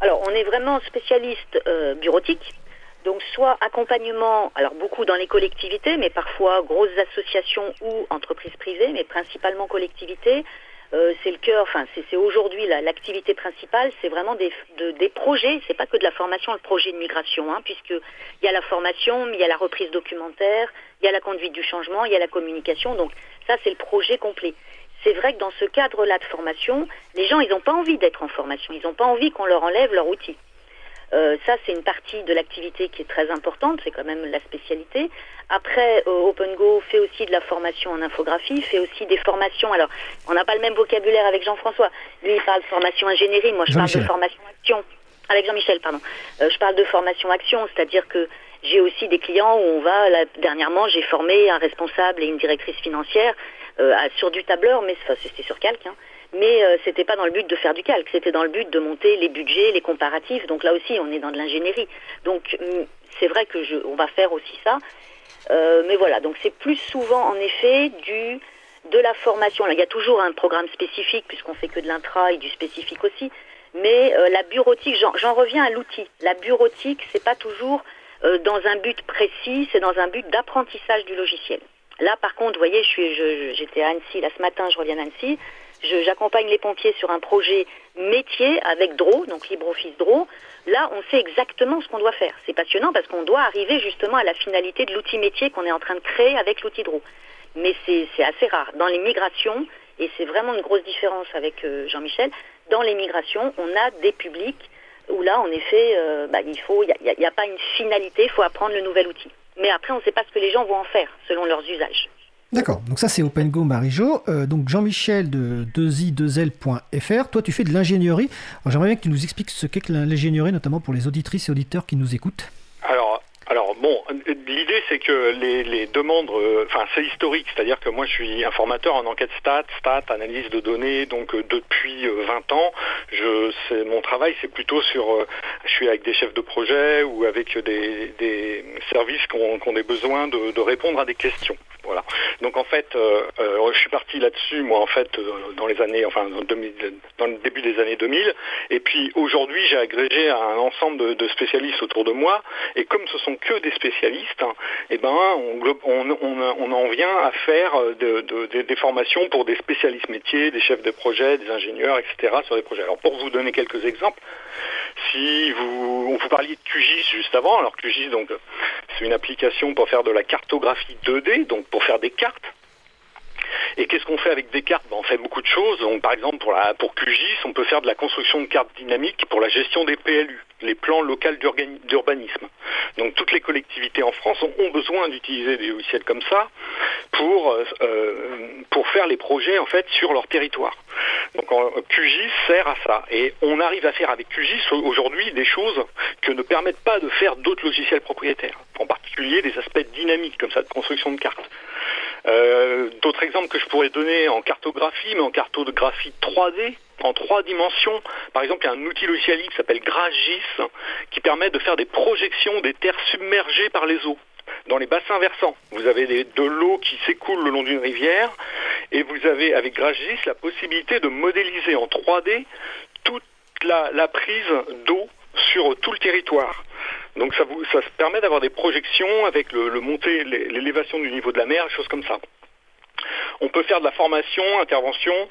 Alors, on est vraiment spécialiste bureautique, donc soit accompagnement, alors beaucoup dans les collectivités, mais parfois grosses associations ou entreprises privées, mais principalement collectivités. Euh, c'est le cœur, enfin c'est aujourd'hui l'activité principale, c'est vraiment des, de, des projets, c'est pas que de la formation, le projet de migration, hein, puisqu'il y a la formation, il y a la reprise documentaire, il y a la conduite du changement, il y a la communication, donc ça c'est le projet complet. C'est vrai que dans ce cadre-là de formation, les gens ils n'ont pas envie d'être en formation, ils n'ont pas envie qu'on leur enlève leur outil. Euh, ça, c'est une partie de l'activité qui est très importante, c'est quand même la spécialité. Après, euh, OpenGo fait aussi de la formation en infographie, fait aussi des formations. Alors, on n'a pas le même vocabulaire avec Jean-François. Lui, il parle de formation ingénierie, moi, je parle de formation action. Avec Jean-Michel, pardon. Euh, je parle de formation action, c'est-à-dire que j'ai aussi des clients où on va, dernièrement, j'ai formé un responsable et une directrice financière sur du tableur, mais c'était sur calque, hein, mais euh, c'était pas dans le but de faire du calque, c'était dans le but de monter les budgets, les comparatifs. Donc là aussi, on est dans de l'ingénierie. Donc mm, c'est vrai que on va faire aussi ça, euh, mais voilà. Donc c'est plus souvent en effet du de la formation. il y a toujours un programme spécifique puisqu'on fait que de l'intra et du spécifique aussi. Mais euh, la bureautique, j'en reviens à l'outil. La bureautique, c'est pas toujours euh, dans un but précis, c'est dans un but d'apprentissage du logiciel. Là, par contre, vous voyez, j'étais à Annecy là ce matin, je reviens d'Annecy. J'accompagne les pompiers sur un projet métier avec DRO, donc LibreOffice DRO. Là, on sait exactement ce qu'on doit faire. C'est passionnant parce qu'on doit arriver justement à la finalité de l'outil métier qu'on est en train de créer avec l'outil DRO. Mais c'est assez rare. Dans les migrations, et c'est vraiment une grosse différence avec euh, Jean-Michel, dans les migrations, on a des publics où là, en effet, euh, bah, il faut, il n'y a, a, pas une finalité, il faut apprendre le nouvel outil. Mais après, on ne sait pas ce que les gens vont en faire selon leurs usages. D'accord, donc ça c'est OpenGo Marijo. Euh, donc Jean-Michel de 2i2l.fr, toi tu fais de l'ingénierie. J'aimerais bien que tu nous expliques ce qu'est que l'ingénierie, notamment pour les auditrices et auditeurs qui nous écoutent. Alors, alors bon, l'idée c'est que les, demandes, euh, enfin c'est historique, c'est-à-dire que moi je suis informateur en enquête stat, stat, analyse de données, donc euh, depuis 20 ans, je, mon travail c'est plutôt sur, je suis avec des chefs de projet ou avec des, services qui ont, des besoins de répondre à des questions. Voilà. Donc en fait, euh, euh, je suis parti là-dessus, moi en fait, euh, dans les années, enfin dans, le début des années 2000. Et puis aujourd'hui, j'ai agrégé un ensemble de, spécialistes autour de moi. Et comme ce sont que des spécialistes, hein, eh ben on, en vient à faire des formations pour des spécialistes métiers, des chefs de projet, des ingénieurs, etc. sur des projets. Alors pour vous donner quelques exemples, si vous, on vous parliez de QGIS juste avant, alors QGIS donc c'est une application pour faire de la cartographie 2D, donc pour faire des cartes. Et qu'est-ce qu'on fait avec des cartes? Ben, On fait beaucoup de choses. par exemple, pour QGIS, on peut faire de la construction de cartes dynamiques pour la gestion des PLU, les plans locaux d'urbanisme. Donc toutes les collectivités en France ont, besoin d'utiliser des logiciels comme ça pour, euh, euh, pour faire les projets en fait sur leur territoire. Donc QGIS sert à ça. Et on arrive à faire avec QGIS aujourd'hui des choses que ne permettent pas de faire d'autres logiciels propriétaires, en particulier des aspects dynamiques comme ça de construction de cartes. Euh, d'autres exemples que je pourrais donner en cartographie, mais en cartographie 3D, en trois dimensions. Par exemple, il y a un outil logiciel qui s'appelle GrashGIS qui permet de faire des projections des terres submergées par les eaux dans les bassins versants. Vous avez de l'eau qui s'écoule le long d'une rivière et vous avez avec GrashGIS la possibilité de modéliser en 3D toute la, prise d'eau sur tout le territoire. Donc ça, vous, ça permet d'avoir des projections avec le, montée, l'élévation du niveau de la mer, des choses comme ça. On peut faire de la formation, intervention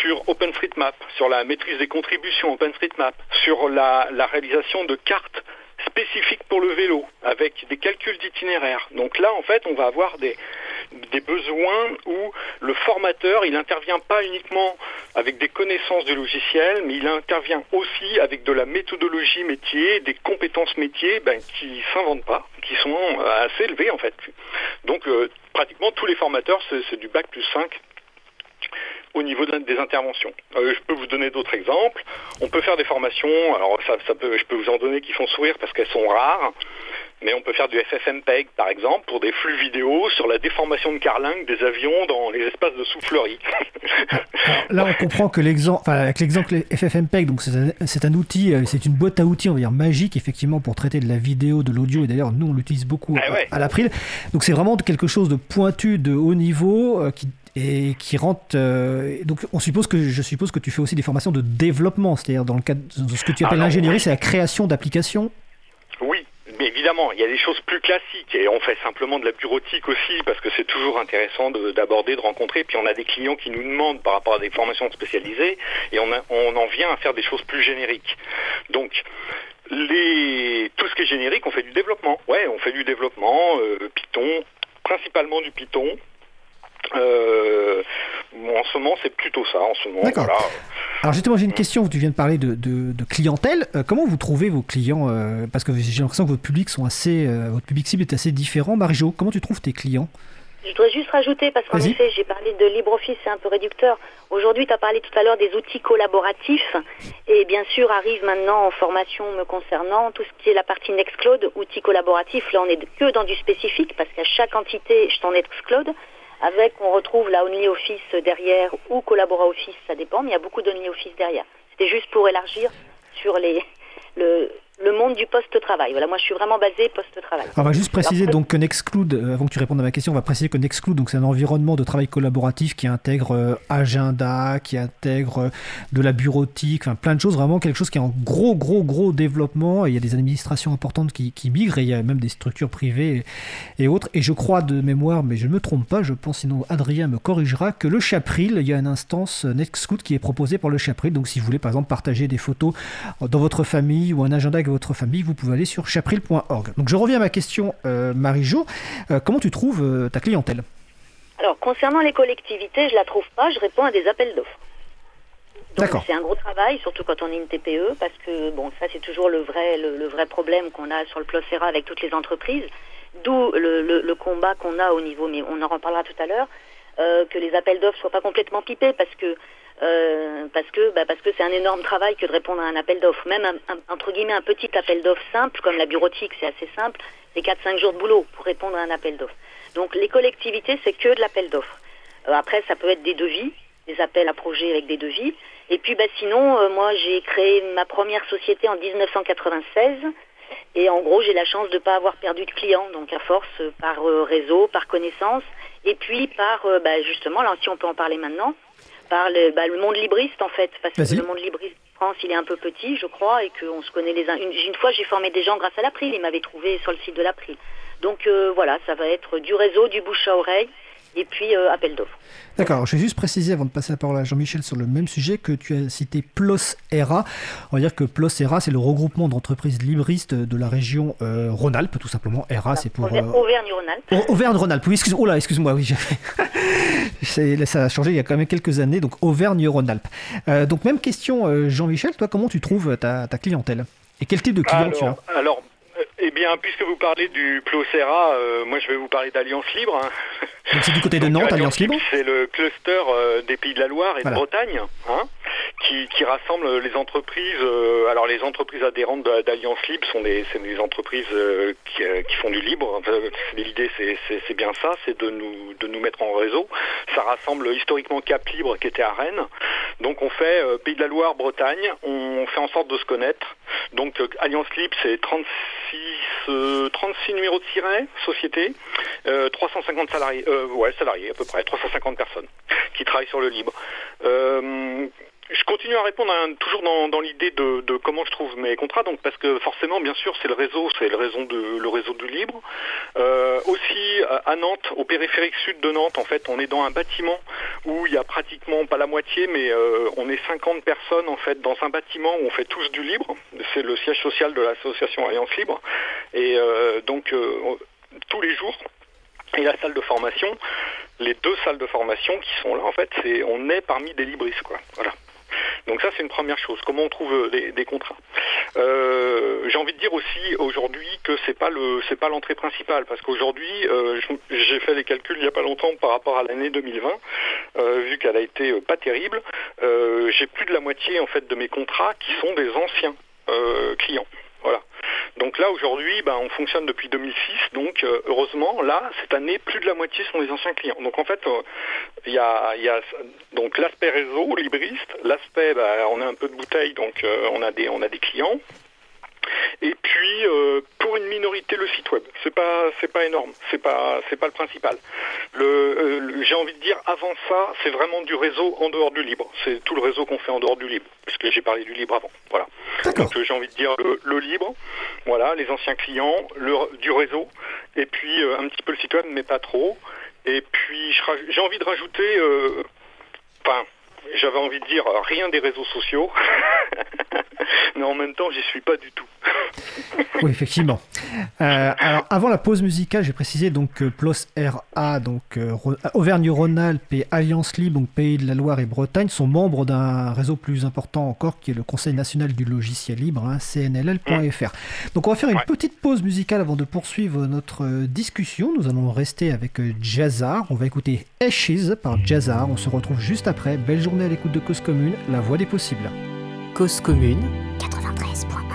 sur OpenStreetMap, sur la maîtrise des contributions OpenStreetMap, sur la réalisation de cartes spécifiques pour le vélo, avec des calculs d'itinéraire. Donc là, en fait, on va avoir des, besoins où le formateur, il n'intervient pas uniquement avec des connaissances du logiciel, mais il intervient aussi avec de la méthodologie métier, des compétences métiers ben, qui ne s'inventent pas, qui sont assez élevées en fait. Donc euh, pratiquement tous les formateurs, c'est du bac plus 5 au niveau des interventions. Euh, je peux vous donner d'autres exemples. On peut faire des formations, alors ça, je peux vous en donner qui font sourire parce qu'elles sont rares, mais on peut faire du FFmpeg par exemple pour des flux vidéo sur la déformation de carlingue des avions dans les espaces de soufflerie. là, on comprend que l'exemple, avec l'exemple FFmpeg, donc c'est un, outil, euh, c'est une boîte à outils, on va dire magique effectivement pour traiter de la vidéo, de l'audio, et d'ailleurs nous on l'utilise beaucoup ah à, l'April. Donc c'est vraiment quelque chose de pointu, de haut niveau, euh, qui et qui rentre. Euh, donc, on suppose que je suppose que tu fais aussi des formations de développement, c'est-à-dire dans le cadre de ce que tu appelles l'ingénierie, c'est la création d'applications. Oui, mais évidemment, il y a des choses plus classiques et on fait simplement de la bureautique aussi parce que c'est toujours intéressant d'aborder, de, rencontrer. Puis on a des clients qui nous demandent par rapport à des formations spécialisées et on, on en vient à faire des choses plus génériques. Donc, les, tout ce qui est générique, on fait du développement. Ouais, on fait du développement, euh, Python, principalement du Python, euh, en ce moment, c'est plutôt ça. En ce moment, Alors justement, j'ai une question. Tu viens de parler de, clientèle. Euh, comment vous trouvez vos clients euh, Parce que j'ai l'impression que votre public sont assez, votre public cible est assez différent. Marie-Jo, comment tu trouves tes clients? Je voudrais juste rajouter, parce qu'en effet, j'ai parlé de LibreOffice, c'est un peu réducteur. Aujourd'hui, tu as parlé tout à l'heure des outils collaboratifs. Et bien sûr, arrive maintenant en formation me concernant tout ce qui est la partie Nextcloud, outils collaboratifs. Là, on est que dans du spécifique, parce qu'à chaque entité, je t'en Nextcloud avec on retrouve la OnlyOffice derrière ou Collabora Office, ça dépend, mais il y a beaucoup d'OnlyOffice derrière. C'était juste pour élargir sur les, le, le monde du poste-travail. Voilà, moi je suis vraiment basé poste-travail. On va juste préciser donc que Nextcloud, euh, avant que tu répondes à ma question, on va préciser que Nextcloud, donc c'est un environnement de travail collaboratif qui intègre euh, agenda, qui intègre euh, de la bureautique, enfin plein de choses, vraiment quelque chose qui est en gros, gros, gros développement. Et il y a des administrations importantes qui, qui, migrent et il y a même des structures privées et, autres. Et je crois de mémoire, mais je ne me trompe pas, je pense, sinon Adrien me corrigera, que le Chapril, il y a une instance Nextcloud qui est proposée par le Chapril. Donc si vous voulez par exemple partager des photos dans votre famille ou un agenda avec votre famille, vous pouvez aller sur chapril.org. Donc je reviens à ma question, euh, Marie-Jo. Euh, comment tu trouves euh, ta clientèle? Alors, concernant les collectivités, je la trouve pas, je réponds à des appels d'offres. Donc c'est un gros travail, surtout quand on est une TPE, parce que bon, ça c'est toujours le vrai, le, vrai problème qu'on a sur le Plocera avec toutes les entreprises. D'où le, combat qu'on a au niveau, mais on en reparlera tout à l'heure, que les appels d'offres soient pas complètement pipés, parce que euh, parce que bah, parce que c'est un énorme travail que de répondre à un appel d'offres. Même un, entre guillemets un petit appel d'offres simple comme la bureautique, c'est assez simple, c'est 4-5 jours de boulot pour répondre à un appel d'offres. Donc les collectivités, c'est que de l'appel d'offres. Euh, après, ça peut être des devis, des appels à projets avec des devis. Et puis bah, sinon, euh, moi j'ai créé ma première société en 1996. Et en gros, j'ai la chance de ne pas avoir perdu de clients, donc à force par réseau, par connaissance, et puis par, bah, justement, là si on peut en parler maintenant, par le, bah, le monde libriste en fait, parce que le monde libriste France, il est un peu petit, je crois, et qu'on se connaît les uns. Une, une fois, j'ai formé des gens grâce à l'April, ils m'avaient trouvé sur le site de l'April. Donc euh, voilà, ça va être du réseau, du bouche à oreille, et puis euh, appel d'offres. D'accord, je vais juste préciser avant de passer la parole à Jean-Michel sur le même sujet que tu as cité PLOS-ERA. On va dire que PLOS-ERA, c'est le regroupement d'entreprises libristes de la région euh, Rhône-Alpes, tout simplement. ERA, c'est pour. Euh, Auvergne-Rhône-Alpes. Auvergne-Rhône-Alpes, oui, excuse, moi excuse-moi, oui. ça a changé il y a quand même quelques années, donc Auvergne-Rhône-Alpes. donc, même question, Jean-Michel, toi, comment tu trouves ta, clientèle? Et quel type de client tu as? Alors, eh bien, puisque vous parlez du Plocera, euh, moi je vais vous parler d'Alliance Libre. Hein. C'est du côté de Nantes, Alliance Libre C'est le cluster euh, des Pays de la Loire et de Bretagne, hein, qui, rassemble les entreprises. Euh, alors les entreprises adhérentes d'Alliance Libre sont des, des entreprises qui, font du libre. L'idée c'est bien ça, c'est de nous, de nous mettre en réseau. Ça rassemble historiquement Cap Libre qui était à Rennes. Donc on fait Pays de la Loire, Bretagne, on fait en sorte de se connaître. Donc Alliance Libre c'est 36, 36 numéros de siret, société, 350 salariés. Euh, ouais, salariés à peu près, 350 personnes qui travaillent sur le libre. Euh, je continue à répondre toujours dans, l'idée de, comment je trouve mes contrats, donc parce que forcément, bien sûr, c'est le réseau, c'est le réseau le réseau du libre. Euh, aussi à Nantes, au périphérique sud de Nantes, en fait, on est dans un bâtiment où il y a pratiquement pas la moitié, mais on est 50 personnes en fait dans un bâtiment où on fait tous du libre. C'est le siège social de l'association Alliance Libre, et donc tous les jours, et la salle de formation, les deux salles de formation qui sont là, en fait, on est parmi des libristes, quoi. Voilà. Donc ça, c'est une première chose. Comment on trouve des, contrats euh, J'ai envie de dire aussi aujourd'hui que c'est pas pas l'entrée principale, parce qu'aujourd'hui, euh, j'ai fait les calculs il y a pas longtemps par rapport à l'année 2020, euh, vu qu'elle a été pas terrible. j'ai plus de la moitié en fait de mes contrats qui sont des anciens clients. Donc là aujourd'hui, ben, on fonctionne depuis 2006, donc euh, heureusement là cette année plus de la moitié sont des anciens clients. Donc en fait euh, il y, a, donc l'aspect réseau libriste, l'aspect ben, on a un peu de bouteille donc euh, on a des clients. Et puis euh, pour une minorité le site web, c'est pas c'est pas énorme, c'est pas c'est pas le principal. Euh, j'ai envie de dire avant ça, c'est vraiment du réseau en dehors du libre. C'est tout le réseau qu'on fait en dehors du libre, puisque j'ai parlé du libre avant. Voilà. Donc j'ai envie de dire le, libre, voilà, les anciens clients, le, du réseau, et puis euh, un petit peu le site web, mais pas trop. Et puis j'ai envie de rajouter, enfin j'avais envie de dire rien des réseaux sociaux, mais en même temps, j'y suis pas du tout. oui, effectivement. Euh, alors, avant la pause musicale, j'ai précisé donc que PLOS RA, donc euh, Auvergne-Rhône-Alpes et Alliance Libre, donc Pays de la Loire et Bretagne, sont membres d'un réseau plus important encore qui est le Conseil national du logiciel libre, hein, cnll.fr. Donc, on va faire une petite pause musicale avant de poursuivre notre euh, discussion. Nous allons rester avec Jazzar. On va écouter Ashes par Jazzar. On se retrouve juste après. Belle journée à l'écoute de Cause Commune, la voix des possibles. Cause Commune 93.1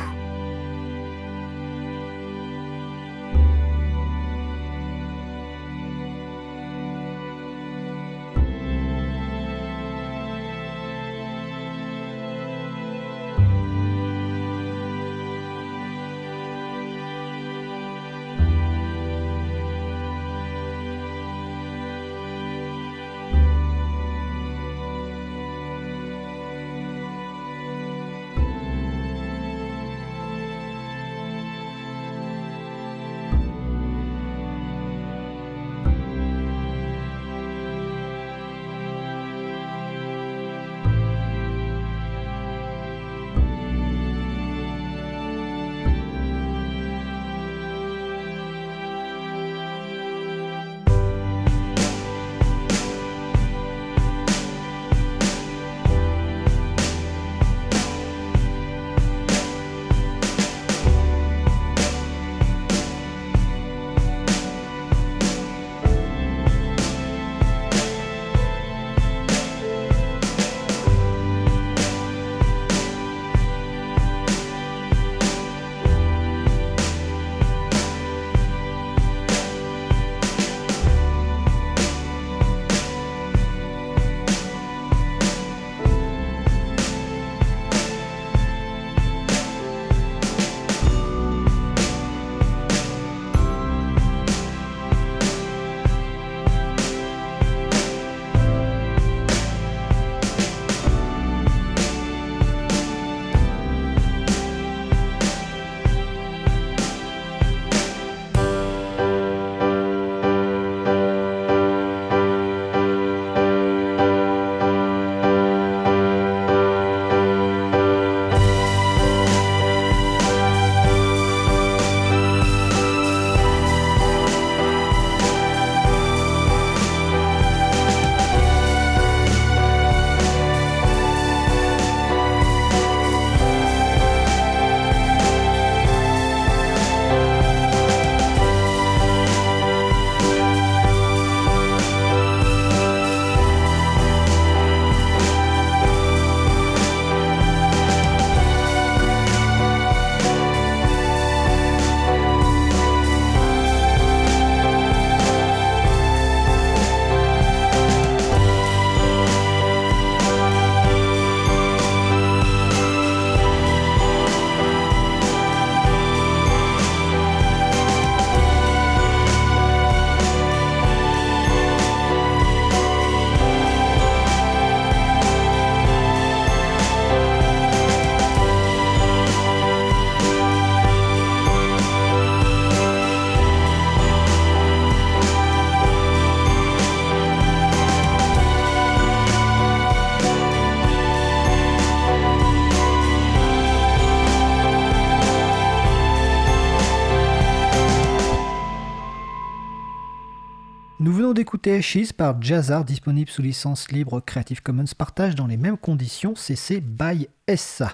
Ashes par Jazzar, disponible sous licence libre Creative Commons, partage dans les mêmes conditions CC by SA.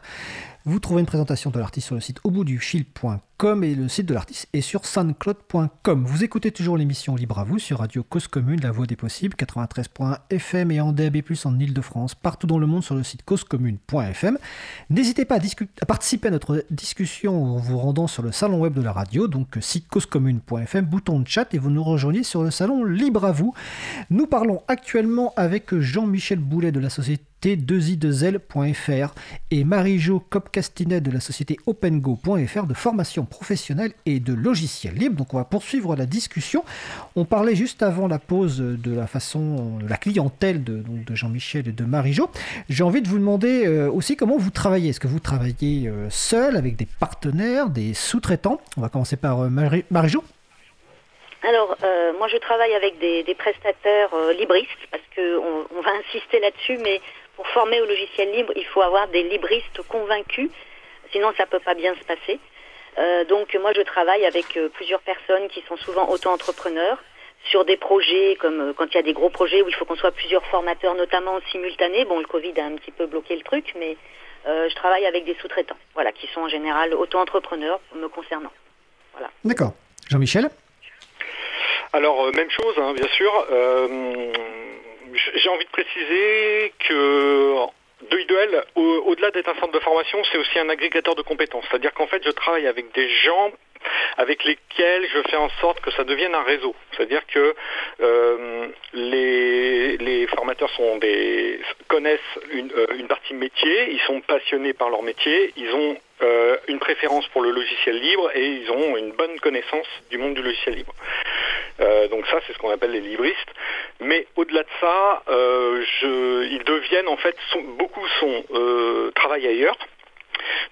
Vous trouvez une présentation de l'artiste sur le site auboutduchil.com et le site de l'artiste est sur soundcloud.com. Vous écoutez toujours l'émission Libre à vous sur Radio Cause Commune, la voix des possibles, 93.1 FM et en DAB+, en Ile-de-France, partout dans le monde sur le site causecommune.fm. N'hésitez pas à, participer à notre discussion en vous rendant sur le salon web de la radio, donc site causecommune.fm, bouton de chat et vous nous rejoignez sur le salon Libre à vous. Nous parlons actuellement avec Jean-Michel Boulet de la société t2i2l.fr et Marie-Jo Copcastinet de la société opengo.fr de formation professionnelle et de logiciels libres. Donc on va poursuivre la discussion. On parlait juste avant la pause de la façon, de la clientèle de, de Jean-Michel et de Marie-Jo. J'ai envie de vous demander euh, aussi comment vous travaillez. Est-ce que vous travaillez euh, seul, avec des partenaires, des sous-traitants? On va commencer par euh, Marie-Jo. Alors, moi, je travaille avec des, prestataires libristes parce qu'on on va insister là-dessus, mais pour former au logiciel libre, il faut avoir des libristes convaincus, sinon ça ne peut pas bien se passer. Euh, donc moi je travaille avec euh, plusieurs personnes qui sont souvent auto-entrepreneurs sur des projets comme euh, quand il y a des gros projets où il faut qu'on soit plusieurs formateurs notamment simultanés. Bon le Covid a un petit peu bloqué le truc mais je travaille avec des sous-traitants voilà qui sont en général auto-entrepreneurs me concernant. Voilà. D'accord. Jean-Michel? Alors, même chose, hein, bien sûr j'ai envie de préciser que Duel, au-delà d'être un centre de formation, c'est aussi un agrégateur de compétences. C'est-à-dire qu'en fait, je travaille avec des gens avec lesquels je fais en sorte que ça devienne un réseau. C'est-à-dire que euh, les, formateurs sont des, connaissent une, euh, partie métier, ils sont passionnés par leur métier, ils ont euh, une préférence pour le logiciel libre et ils ont une bonne connaissance du monde du logiciel libre. Donc ça, c'est ce qu'on appelle les libristes. Mais au-delà de ça, je, ils deviennent en fait, beaucoup sont travaillent ailleurs.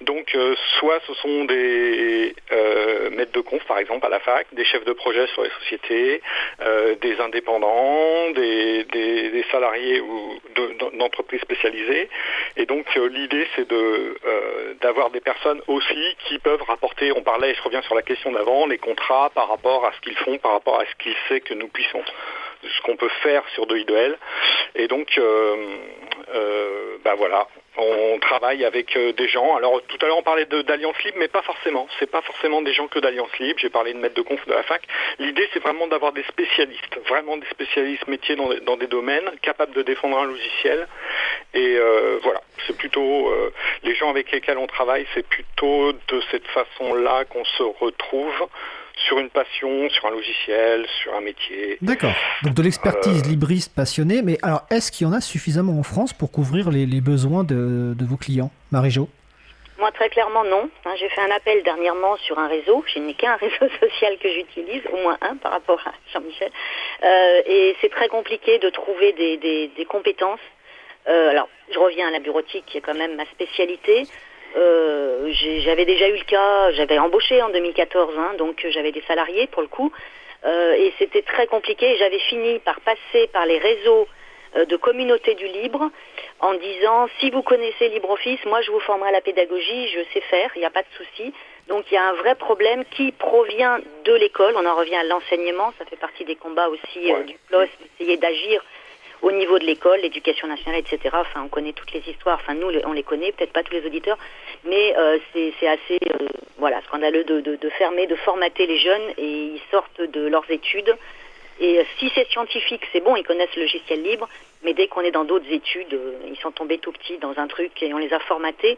Donc euh, soit ce sont des euh, maîtres de conf par exemple à la fac, des chefs de projet sur les sociétés, euh, des indépendants, des, salariés ou d'entreprises spécialisées. Et donc l'idée c'est d'avoir des personnes aussi qui peuvent rapporter, on parlait, je reviens sur la question d'avant, les contrats par rapport à ce qu'ils font, par rapport à ce qu'ils savent que nous puissons ce qu'on peut faire sur de. Et donc, bah voilà, on travaille avec euh, des gens. Alors tout à l'heure on parlait d'Alliance Libre, mais pas forcément. C'est pas forcément des gens que d'Alliance Libre. J'ai parlé de maître de conf de la fac. L'idée c'est vraiment d'avoir des spécialistes, vraiment des spécialistes métiers dans, des domaines, capables de défendre un logiciel. Et voilà, c'est plutôt les gens avec lesquels on travaille, c'est plutôt de cette façon-là qu'on se retrouve sur une passion, sur un logiciel, sur un métier. D'accord. Donc de l'expertise euh, libriste passionnée, mais alors est-ce qu'il y en a suffisamment en France pour couvrir les, besoins de, vos clients? Marie-Jo? Moi, très clairement, non. Hein, j'ai fait un appel dernièrement sur un réseau. Je n'ai qu'un réseau social que j'utilise, au moins un par rapport à Jean-Michel. Euh, et c'est très compliqué de trouver des, compétences. Euh, alors, je reviens à la bureautique, qui est quand même ma spécialité. Euh, j'avais déjà eu le cas, j'avais embauché en 2014, hein, donc euh, j'avais des salariés pour le coup, euh, et c'était très compliqué. J'avais fini par passer par les réseaux de communauté du libre en disant si vous connaissez LibreOffice, moi je vous formerai à la pédagogie, je sais faire, il n'y a pas de souci. Donc il y a un vrai problème qui provient de l'école. On en revient à l'enseignement, ça fait partie des combats aussi du PLOS, d'essayer d'agir au niveau de l'école, l'éducation nationale, etc. Enfin, on connaît toutes les histoires. Enfin, nous, on les connaît, peut-être pas tous les auditeurs, mais euh, c'est assez, euh, voilà, scandaleux de, de, de, fermer, de formater les jeunes et ils sortent de leurs études. Et euh, si c'est scientifique, c'est bon, ils connaissent le logiciel libre, mais dès qu'on est dans d'autres études, ils sont tombés tout petits dans un truc et on les a formatés.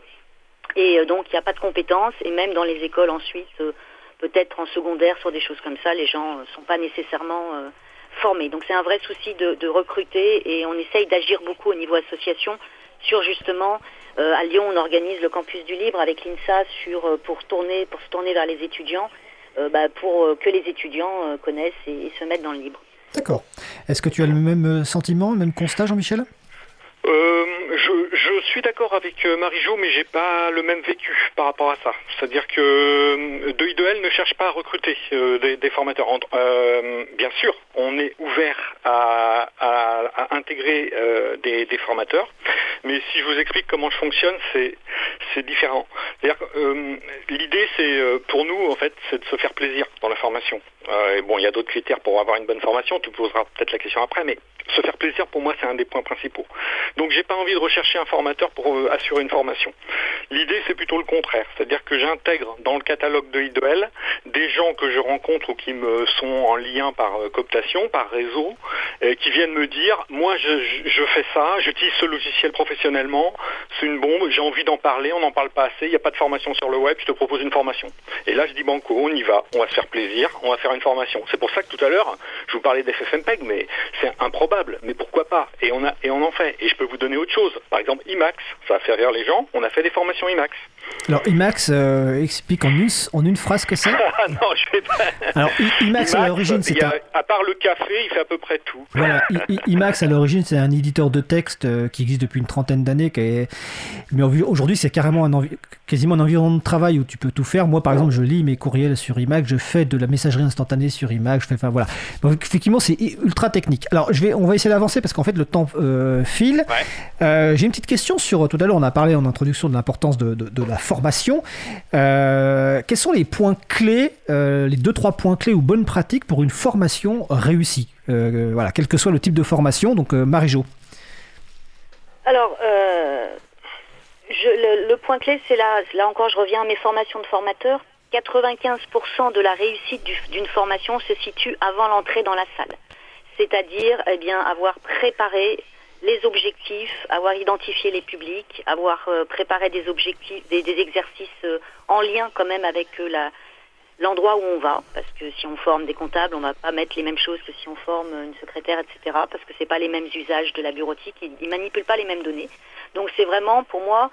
Et donc, il n'y a pas de compétences. Et même dans les écoles ensuite, peut-être en secondaire, sur des choses comme ça, les gens ne sont pas nécessairement formés. Donc c'est un vrai souci de, recruter et on essaye d'agir beaucoup au niveau association sur justement euh, à Lyon on organise le campus du libre avec l'INSA sur euh, pour tourner pour se tourner vers les étudiants euh, bah, pour que les étudiants connaissent et, se mettent dans le libre. D'accord. Est-ce que tu as le même sentiment, le même constat Jean-Michel? Euh, je, suis d'accord avec euh, Marie-Jo, mais j'ai pas le même vécu par rapport à ça. C'est-à-dire que euh, de I2L ne cherche pas à recruter des, formateurs. bien sûr, on est ouvert à, intégrer des, formateurs, mais si je vous explique comment je fonctionne, c'est c'est différent. L'idée, c'est pour nous, en fait, c'est de se faire plaisir dans la formation. et bon, il y a d'autres critères pour avoir une bonne formation. Tu poseras peut-être la question après, mais se faire plaisir, pour moi, c'est un des points principaux. Donc j'ai pas envie de rechercher un formateur pour euh, assurer une formation. L'idée c'est plutôt le contraire, c'est-à-dire que j'intègre dans le catalogue de IDOL des gens que je rencontre ou qui me sont en lien par euh, cooptation, par réseau, qui viennent me dire moi je, fais ça, j'utilise ce logiciel professionnellement, c'est une bombe, j'ai envie d'en parler, on n'en parle pas assez, il n'y a pas de formation sur le web, je te propose une formation. Et là je dis banco, on y va, on va se faire plaisir, on va faire une formation. C'est pour ça que tout à l'heure je vous parlais d'FFmpeg, mais c'est improbable, mais pourquoi pas? Et on a et on en fait. Et je peux vous donner autre chose. Par exemple, IMAX, ça a fait rire les gens. On a fait des formations IMAX. Alors IMAX euh, explique en une, en une phrase que c'est. Ah non, je vais pas. Alors IMAX, à l'origine, c'est un... À part le café, il fait à peu près tout. Voilà, IMAX à l'origine, c'est un éditeur de texte euh, qui existe depuis une trentaine d'années. Est... Mais aujourd'hui, c'est carrément un quasiment un environnement de travail où tu peux tout faire. Moi, par exemple, je lis mes courriels sur IMAX, je fais de la messagerie instantanée sur IMAX. Je fais, enfin voilà. Donc effectivement, c'est ultra technique. Alors, je vais, on va essayer d'avancer parce qu'en fait, le temps euh, file. J'ai une petite question sur. Tout à l'heure, on a parlé en introduction de l'importance de, de, de la formation. Euh, quels sont les points clés, euh, les deux trois points clés ou bonnes pratiques pour une formation réussie euh, Voilà, quel que soit le type de formation. Donc, Marie-Jo. Alors, le, point clé, c'est là, là encore, je reviens à mes formations de formateurs. 95% de la réussite d'une formation se situe avant l'entrée dans la salle. C'est-à-dire, eh bien, avoir préparé les objectifs, avoir identifié les publics, avoir euh, préparé des objectifs, des, exercices euh, en lien quand même avec euh, la, l'endroit où on va, parce que si on forme des comptables, on va pas mettre les mêmes choses que si on forme une secrétaire, etc., parce que c'est pas les mêmes usages de la bureautique, ils, ils manipulent pas les mêmes données. Donc c'est vraiment pour moi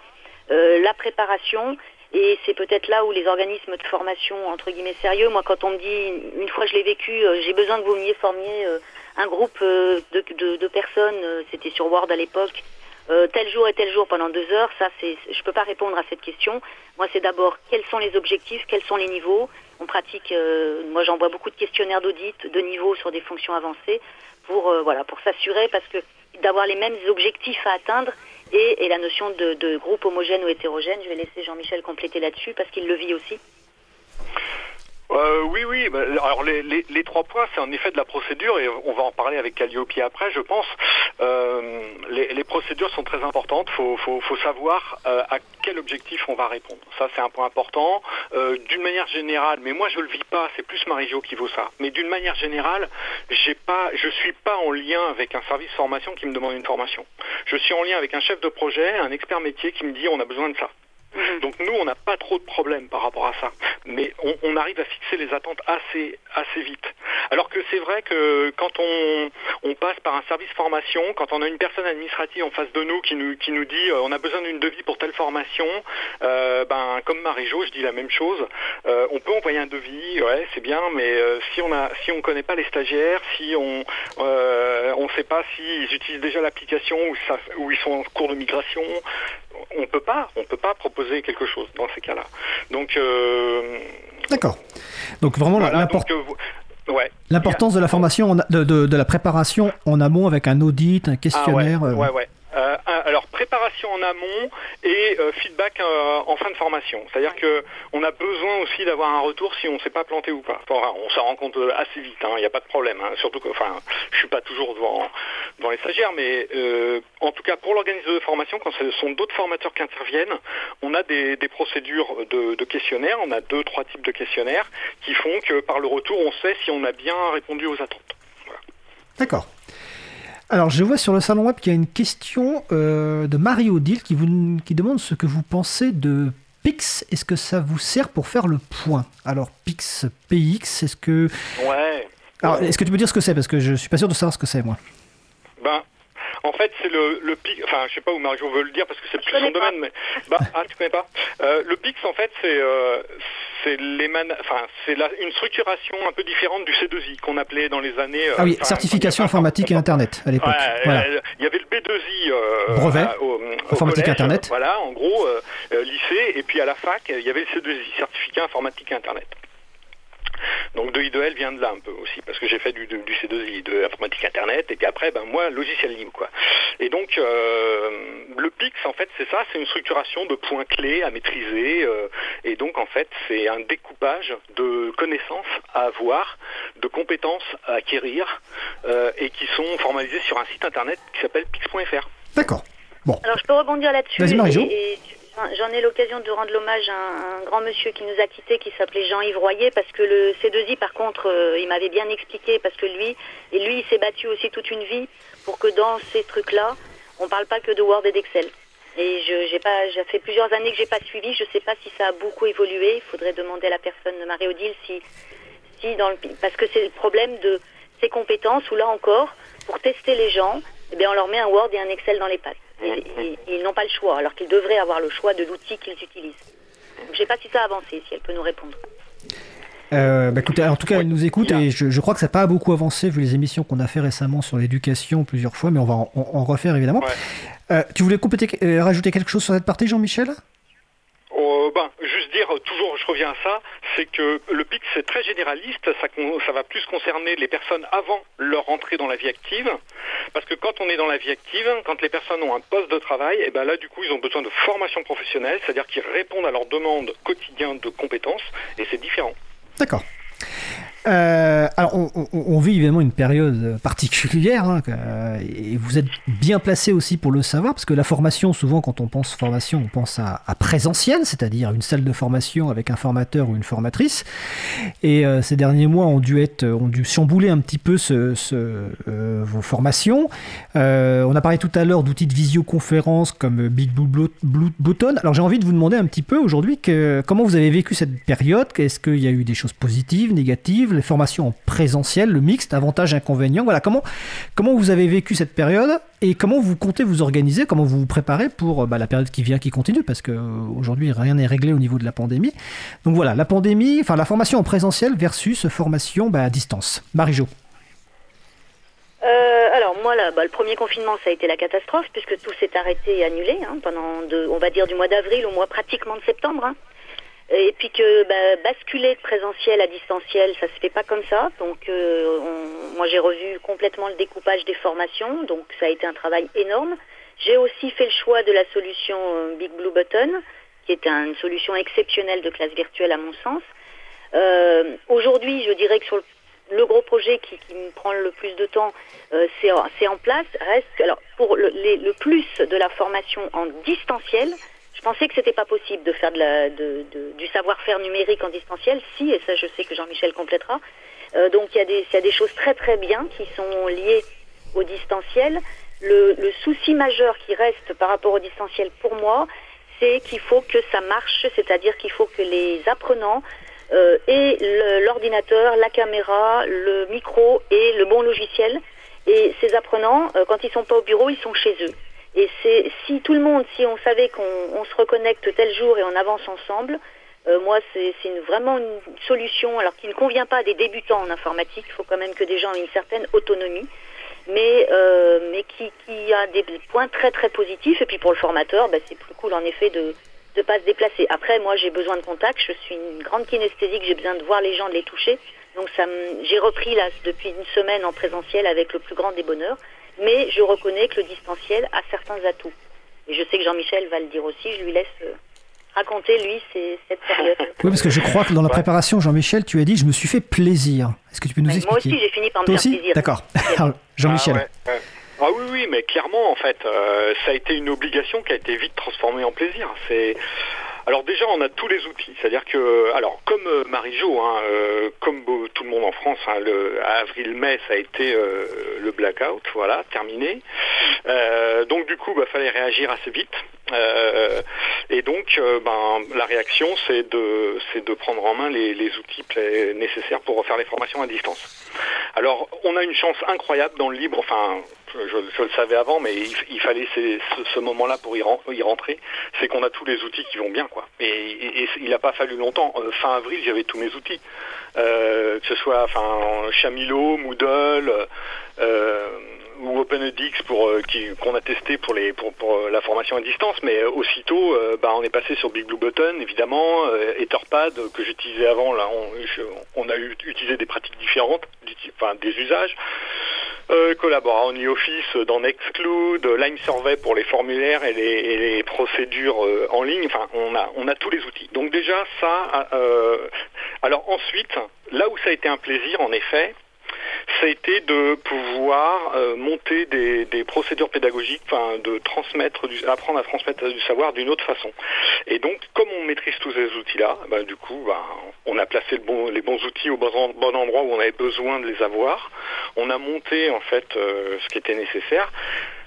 la préparation et c'est peut-être là où les organismes de formation, entre guillemets, sérieux, moi quand on me dit, une fois je l'ai vécu, j'ai besoin que vous veniez formiez un groupe euh, de, personnes, euh, c'était sur Word à l'époque, euh, tel jour et tel jour pendant deux heures, ça c'est, je peux pas répondre à cette question. Moi c'est d'abord quels sont les objectifs, quels sont les niveaux? On pratique, moi j'envoie beaucoup de questionnaires d'audit de niveau sur des fonctions avancées pour voilà pour s'assurer parce que d'avoir les mêmes objectifs à atteindre et, la notion de, de groupe homogène ou hétérogène. Je vais laisser Jean-Michel compléter là-dessus parce qu'il le vit aussi. Euh, oui, oui. Bah, alors les, les, les, trois points, c'est en effet de la procédure et on va en parler avec Calliope après, je pense. Euh, les, les, procédures sont très importantes. Il faut, faut, faut, savoir euh, à quel objectif on va répondre. Ça, c'est un point important. Euh, d'une manière générale, mais moi je le vis pas. C'est plus Marie-Jo qui vaut ça. Mais d'une manière générale, j'ai pas, je suis pas en lien avec un service formation qui me demande une formation. Je suis en lien avec un chef de projet, un expert métier qui me dit on a besoin de ça. Mhm. Donc nous, on n'a pas trop de problèmes par rapport à ça, mais on, arrive à fixer les attentes assez vite. Alors que c'est vrai que quand on, passe par un service formation, quand on a une personne administrative en face de nous qui nous qui nous dit euh, on a besoin d'une devis pour telle formation, euh, ben comme Marie-Jo, je dis la même chose. Euh, on peut envoyer un devis, ouais, c'est bien, mais si on on connaît pas les stagiaires, si on on sait pas s'ils utilisent déjà l'application ou ils sont en cours de migration, on peut pas, on peut pas proposer quelque chose dans ces cas-là. Donc euh, d'accord. Donc vraiment l'importance. L'importance de la formation, de, de, la préparation en amont avec un audit, un questionnaire. Ah ouais, euh, ouais, euh, alors préparation en amont et euh, feedback euh, en fin de formation. C'est-à-dire que on a besoin aussi d'avoir un retour si on ne s'est pas planté ou pas. on s'en rend compte assez vite, hein, il n'y a pas de problème. Hein. surtout que, enfin, je suis pas toujours devant, devant les stagiaires, mais en tout cas pour l'organisation de formation, quand ce sont d'autres formateurs qui interviennent, on a des, procédures de, de, questionnaires, on a deux trois types de questionnaires qui font que par le retour, on sait si on a bien répondu aux attentes. D'accord. Alors, je vois sur le salon web qu'il y a une question euh, de Marie Odile qui, vous, qui demande ce que vous pensez de Pix. Est-ce que ça vous sert pour faire le point? Alors, Pix, PX, est-ce que. Ouais. Alors, est-ce que tu peux dire ce que c'est? Parce que je suis pas sûr de savoir ce que c'est, moi. Ben, en fait, c'est le, le PIX, enfin, je sais pas où Marie-Jo veut le dire parce que c'est plus son domaine, mais. Bah, ah, tu connais pas euh, Le PIX, en fait, c'est. Euh, c'est enfin, c'est une structuration un peu différente du C2I qu'on appelait dans les années. ah oui, certification informatique et Internet à l'époque. Il y avait le B2I. Brevet. informatique Internet. Voilà, en gros, lycée, et puis à la fac, il y avait le C2I, certificat informatique et Internet. Donc de I2L vient de là un peu aussi, parce que j'ai fait du, C2I, de informatique Internet, et puis après, ben moi, logiciel libre, quoi. Et donc, euh, le PIX, en fait, c'est ça, c'est une structuration de points clés à maîtriser, euh, et donc, en fait, c'est un découpage de connaissances à avoir, de compétences à acquérir, euh, et qui sont formalisées sur un site Internet qui s'appelle pix.fr. D'accord. Bon. Alors, je peux rebondir là-dessus. Vas-y, J'en ai l'occasion de rendre l'hommage à un, grand monsieur qui nous a quittés, qui s'appelait Jean-Yves Royer, parce que le C2I, par contre, euh, il m'avait bien expliqué, parce que lui, et lui, il s'est battu aussi toute une vie pour que dans ces trucs-là, on ne parle pas que de Word et d'Excel. Et je j'ai pas, j'ai fait plusieurs années que j'ai pas suivi. Je sais pas si ça a beaucoup évolué. Il faudrait demander à la personne de Marie-Odile si, si dans le, parce que c'est le problème de ces compétences où là encore, pour tester les gens, eh on leur met un Word et un Excel dans les pattes. Ils, n'ont pas le choix, alors qu'ils devraient avoir le choix de l'outil qu'ils utilisent. Je ne sais pas si ça a avancé, si elle peut nous répondre. Euh, bah, écoutez, en tout cas, elle nous écoute et je, crois que ça n'a pas beaucoup avancé vu les émissions qu'on a fait récemment sur l'éducation plusieurs fois, mais on va en, refaire évidemment. Euh, tu voulais compléter, euh, rajouter quelque chose sur cette partie, Jean-Michel? Oh, ben, juste dire, toujours, je reviens à ça, c'est que le PIC, c'est très généraliste, ça, ça, va plus concerner les personnes avant leur entrée dans la vie active, parce que quand on est dans la vie active, quand les personnes ont un poste de travail, et eh ben là, du coup, ils ont besoin de formation professionnelle, c'est-à-dire qu'ils répondent à leurs demandes quotidiennes de compétences, et c'est différent. D'accord. Euh, on, vit évidemment une période particulière, hein, et vous êtes bien placé aussi pour le savoir, parce que la formation, souvent, quand on pense formation, on pense à, à c'est-à-dire une salle de formation avec un formateur ou une formatrice. Et euh, ces derniers mois ont dû être, ont dû chambouler un petit peu euh, vos formations. on a parlé tout à l'heure d'outils de visioconférence comme Big Blue, Button. Alors, j'ai envie de vous demander un petit peu aujourd'hui comment vous avez vécu cette période? Est-ce qu'il y a eu des choses positives, négatives? Les formations en présentiel, le mixte, avantages, inconvénients. Voilà, comment, comment vous avez vécu cette période et comment vous comptez vous organiser, comment vous vous préparez pour bah, la période qui vient, qui continue, parce qu'aujourd'hui, rien n'est réglé au niveau de la pandémie. Donc voilà, la pandémie, enfin la formation en présentiel versus formation bah, à distance. Marie-Jo. Euh, alors moi là, bah, le premier confinement ça a été la catastrophe puisque tout s'est arrêté et annulé hein, pendant on va dire du mois d'avril au mois pratiquement de septembre. Hein. Et puis que bah, basculer de présentiel à distanciel, ça se fait pas comme ça. Donc euh, moi j'ai revu complètement le découpage des formations, donc ça a été un travail énorme. J'ai aussi fait le choix de la solution euh, Big Blue Button, qui est une solution exceptionnelle de classe virtuelle à mon sens. Euh, Aujourd'hui, je dirais que sur le, gros projet qui, me prend le plus de temps, c'est en place. Reste alors pour le plus de la formation en distanciel, je pensais que c'était pas possible de faire du savoir-faire numérique en distanciel. Si, et ça je sais que Jean-Michel complétera. Euh, donc il y, a des, choses très très bien qui sont liées au distanciel. Le, le souci majeur qui reste par rapport au distanciel pour moi, c'est qu'il faut que ça marche, c'est-à-dire qu'il faut que les apprenants euh, aient l'ordinateur, la caméra, le micro et le bon logiciel. Et ces apprenants, euh, quand ils sont pas au bureau, ils sont chez eux. Et c'est si tout le monde, si on savait qu'on se reconnecte tel jour et on avance ensemble, euh, moi c'est vraiment une solution, alors qui ne convient pas à des débutants en informatique. Il faut quand même que des gens aient une certaine autonomie, mais euh, mais qui, qui a des points très très positifs. Et puis pour le formateur, bah, c'est plus cool en effet de de pas se déplacer. Après, moi j'ai besoin de contact. Je suis une grande kinesthésique. J'ai besoin de voir les gens, de les toucher. Donc ça, j'ai repris là depuis une semaine en présentiel avec le plus grand des bonheurs mais je reconnais que le distanciel a certains atouts. Et je sais que Jean-Michel va le dire aussi, je lui laisse euh, raconter, lui, cette période. Oui, parce que je crois que dans la préparation, Jean-Michel, tu as dit, je me suis fait plaisir. Est-ce que tu peux nous expliquer Moi aussi, j'ai fini par me faire plaisir. D'accord. Jean-Michel. Ah, ah, oui, oui, mais clairement, en fait, euh, ça a été une obligation qui a été vite transformée en plaisir. C'est alors déjà, on a tous les outils. C'est-à-dire que, alors comme euh, Marie-Jo, hein, euh, comme tout le monde en France, hein, le, avril-mai, ça a été euh, le blackout, voilà, terminé. donc du coup, il bah, fallait réagir assez vite. Et donc, ben, la réaction, c'est de, c'est de prendre en main les, les outils nécessaires pour refaire les formations à distance. Alors, on a une chance incroyable dans le libre, enfin, je, le savais avant, mais il, fallait ce, moment-là pour y, rentrer, c'est qu'on a tous les outils qui vont bien, quoi. Et, il n'a pas fallu longtemps. Euh, fin avril, j'avais tous mes outils, que ce soit, enfin, Chamilo, Moodle. Euh, ou OpenEDX pour euh, qu'on a testé pour les pour, pour euh, la formation à distance, mais euh, aussitôt, bah, on est passé sur Big Blue Button évidemment, Etherpad que j'utilisais avant. Là, on, a utilisé des pratiques différentes, enfin des usages. Euh, collabora en e-office dans Nextcloud, Lime Survey pour les formulaires et les, procédures en ligne. Enfin, on a, on a tous les outils. Donc déjà, ça. alors ensuite, là où ça a été un plaisir, en effet, ça a été de pouvoir euh, monter des, procédures pédagogiques, enfin de transmettre, du, apprendre à transmettre du savoir d'une autre façon. Et donc, comme on maîtrise tous ces outils-là, ben, du coup, ben, on a placé les bons outils au bon, endroit où on avait besoin de les avoir. On a monté en fait euh, ce qui était nécessaire.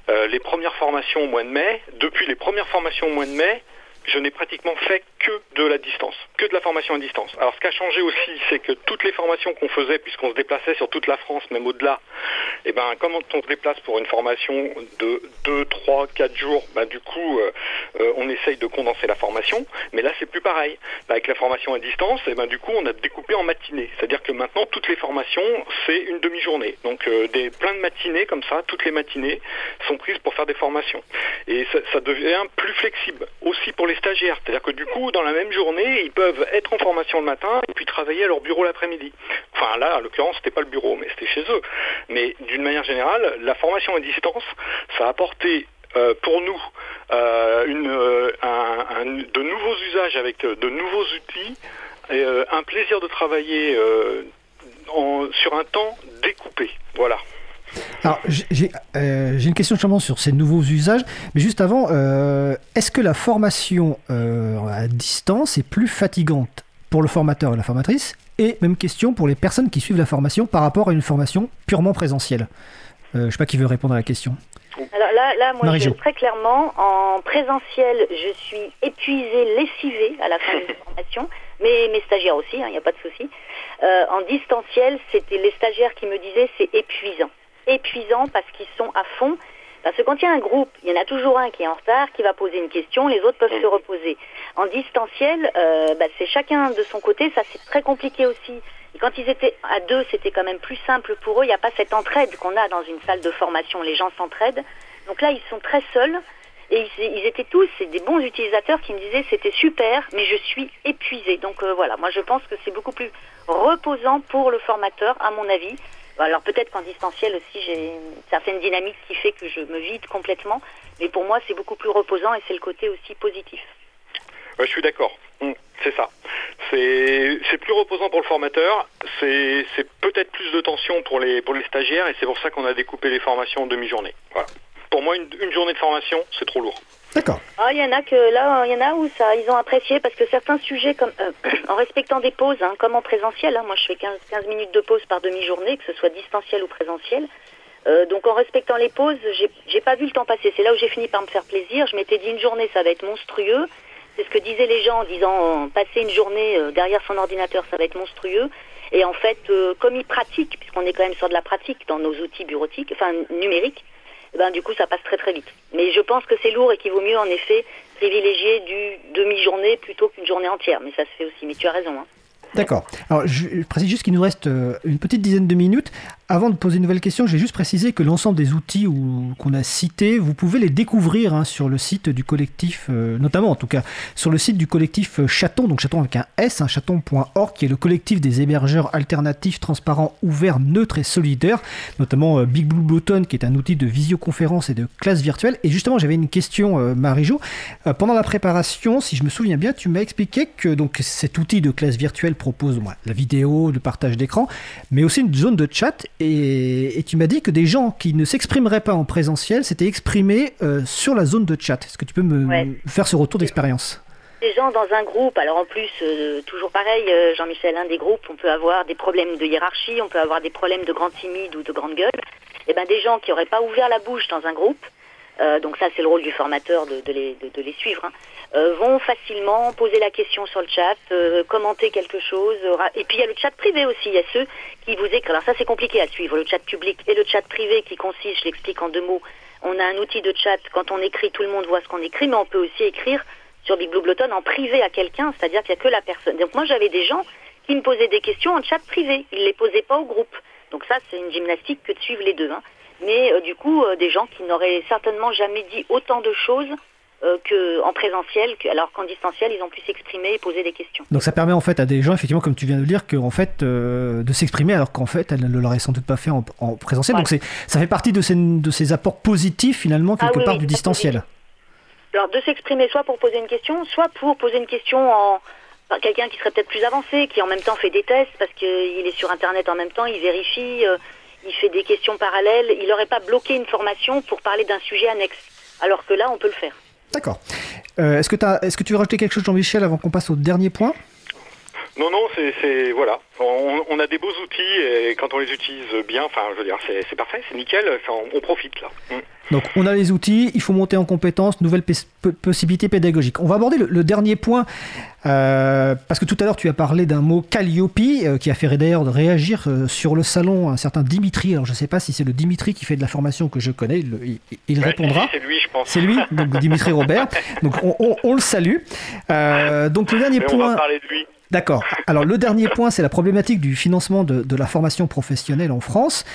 Euh, les premières formations au mois de mai, depuis les premières formations au mois de mai, je n'ai pratiquement fait que de la distance, que de la formation à distance. Alors ce qui a changé aussi, c'est que toutes les formations qu'on faisait, puisqu'on se déplaçait sur toute la France, même au-delà, et eh ben quand on se déplace pour une formation de 2, 3, 4 jours, ben, du coup euh, euh, on essaye de condenser la formation, mais là c'est plus pareil. Avec la formation à distance, et eh ben, du coup on a découpé en matinées. C'est-à-dire que maintenant toutes les formations, c'est une demi-journée. Donc euh, des plein de matinées comme ça, toutes les matinées sont prises pour faire des formations. Et ça, ça devient plus flexible aussi pour les stagiaires. C'est-à-dire que du coup, dans la même journée, ils peuvent être en formation le matin et puis travailler à leur bureau l'après-midi. Enfin là, en l'occurrence, c'était pas le bureau, mais c'était chez eux. Mais d'une manière générale, la formation à distance, ça a apporté euh, pour nous euh, euh, de nouveaux usages avec de nouveaux outils un plaisir de travailler sur un temps découpé. Voilà. Alors, euh, j'ai une question justement sur ces nouveaux usages, mais juste avant, euh, est-ce que la formation euh, à distance est plus fatigante pour le formateur et la formatrice? Et même question pour les personnes qui suivent la formation par rapport à une formation purement présentielle. je ne sais pas qui veut répondre à la question. Alors là, là moi, je, très clairement, en présentiel, je suis épuisée, lessivée à la fin de la formation, mais mes stagiaires aussi, il hein, n'y a pas de souci. en distanciel, c'était les stagiaires qui me disaient c'est épuisant épuisant parce qu'ils sont à fond. Parce que quand il y a un groupe, il y en a toujours un qui est en retard, qui va poser une question, les autres peuvent se reposer. En distanciel, euh, bah, c'est chacun de son côté, ça c'est très compliqué aussi. Quand ils étaient à deux, c'était quand même plus simple pour eux. Il n'y a pas cette entraide qu'on a dans une salle de formation. Les gens s'entraident. Donc là, ils sont très seuls. Et ils, étaient tous, des bons utilisateurs qui me disaient c'était super, mais je suis épuisé. Donc euh, voilà, moi je pense que c'est beaucoup plus reposant pour le formateur, à mon avis, alors peut-être qu'en distanciel aussi, j'ai une certaine dynamique qui fait que je me vide complètement, mais pour moi c'est beaucoup plus reposant et c'est le côté aussi positif. je suis d'accord, hum, c'est ça. C'est plus reposant pour le formateur, c'est peut-être plus de tension pour les, pour les stagiaires et c'est pour ça qu'on a découpé les formations en demi-journée. Voilà. Pour moi, une journée de formation, c'est trop lourd. D'accord. Ah, il y en a que là, il y en a où ça, ils ont apprécié parce que certains sujets, comme euh, en respectant des pauses, hein, comme en présentiel, hein, moi je fais 15, 15 minutes de pause par demi-journée, que ce soit distanciel ou présentiel. Euh, donc en respectant les pauses, j'ai pas vu le temps passer. C'est là où j'ai fini par me faire plaisir. Je m'étais dit une journée, ça va être monstrueux. C'est ce que disaient les gens en disant passer une journée euh, derrière son ordinateur, ça va être monstrueux. Et en fait, comme ils pratiquent, puisqu'on est quand même sur de la pratique dans nos outils bureautiques, enfin numériques, eh ben, du coup, ça passe très très vite. Mais je pense que c'est lourd et qu'il vaut mieux, en effet, privilégier du demi-journée plutôt qu'une journée entière. Mais ça se fait aussi. Mais tu as raison. Hein. D'accord. Alors, je précise juste qu'il nous reste euh, une petite dizaine de minutes. Avant de poser une nouvelle question, j'ai juste précisé que l'ensemble des outils qu'on a cités, vous pouvez les découvrir hein, sur le site du collectif, euh, notamment en tout cas sur le site du collectif euh, Chaton, donc Chaton avec un S, un chaton.org, qui est le collectif des hébergeurs alternatifs, transparents, ouverts, neutres et solidaires, notamment euh, Big Blue Button, qui est un outil de visioconférence et de classe virtuelle. Et justement, j'avais une question, Marie-Jo. pendant la préparation, si je me souviens bien, tu m'as expliqué que donc cet outil de classe virtuelle propose la vidéo, le partage d'écran, mais aussi une zone de chat et, tu m'as dit que des gens qui ne s'exprimeraient pas en présentiel s'étaient exprimés euh, sur la zone de chat. Est-ce que tu peux me faire ce retour d'expérience? Des gens dans un groupe, alors en plus, euh, toujours pareil, euh, Jean-Michel, un des groupes, on peut avoir des problèmes de hiérarchie, on peut avoir des problèmes de grands timides ou de grandes gueules. Et eh ben des gens qui n'auraient pas ouvert la bouche dans un groupe donc ça c'est le rôle du formateur de, les, de, les, suivre, hein, euh, vont facilement poser la question sur le chat, euh, commenter quelque chose. et puis il y a le chat privé aussi, il y a ceux qui vous écrivent. Alors ça c'est compliqué à suivre, le chat public et le chat privé qui consiste, je l'explique en deux mots, on a un outil de chat, quand on écrit, tout le monde voit ce qu'on écrit, mais on peut aussi écrire sur Big Blue Blotton en privé à quelqu'un, c'est-à-dire qu'il n'y a que la personne. Donc moi j'avais des gens qui me posaient des questions en chat privé, ils ne les posaient pas au groupe. Donc ça c'est une gymnastique que de suivre les deux. Hein mais euh, du coup euh, des gens qui n'auraient certainement jamais dit autant de choses euh, qu'en présentiel, alors qu'en distanciel, ils ont pu s'exprimer et poser des questions. Donc ça permet en fait à des gens, effectivement, comme tu viens de le dire, que, en fait, de s'exprimer alors qu'en fait, elles ne l'auraient sans doute pas fait en, présentiel. Donc ça fait partie de ces, de ces apports positifs, finalement, quelque ah part, du distanciel. Alors de s'exprimer soit pour poser une question, soit pour poser une question en quelqu'un qui serait peut-être plus avancé, qui en même temps fait des tests, parce qu'il est sur Internet en même temps, il vérifie il fait des questions parallèles, il n'aurait pas bloqué une formation pour parler d'un sujet annexe. Alors que là, on peut le faire. D'accord. Euh, est-ce, que tu veux rajouter quelque chose, Jean-Michel, avant qu'on passe au dernier point? Non, non, c'est voilà. On, a des beaux outils et quand on les utilise bien, enfin, je veux dire, c'est parfait, c'est nickel. on, profite là. Mm. Donc, on a les outils, il faut monter en compétences, nouvelles possibilités pédagogiques. On va aborder le, dernier point euh, parce que tout à l'heure tu as parlé d'un mot Calliope euh, qui a fait d'ailleurs réagir euh, sur le salon un certain Dimitri. Alors je ne sais pas si c'est le Dimitri qui fait de la formation que je connais, il, répondra. C'est lui, je pense. C'est lui, donc Dimitri Robert. Donc on, le salue. donc le dernier point. On va parler de lui. D'accord. Alors le dernier point, c'est la problématique du financement de, la formation professionnelle en France.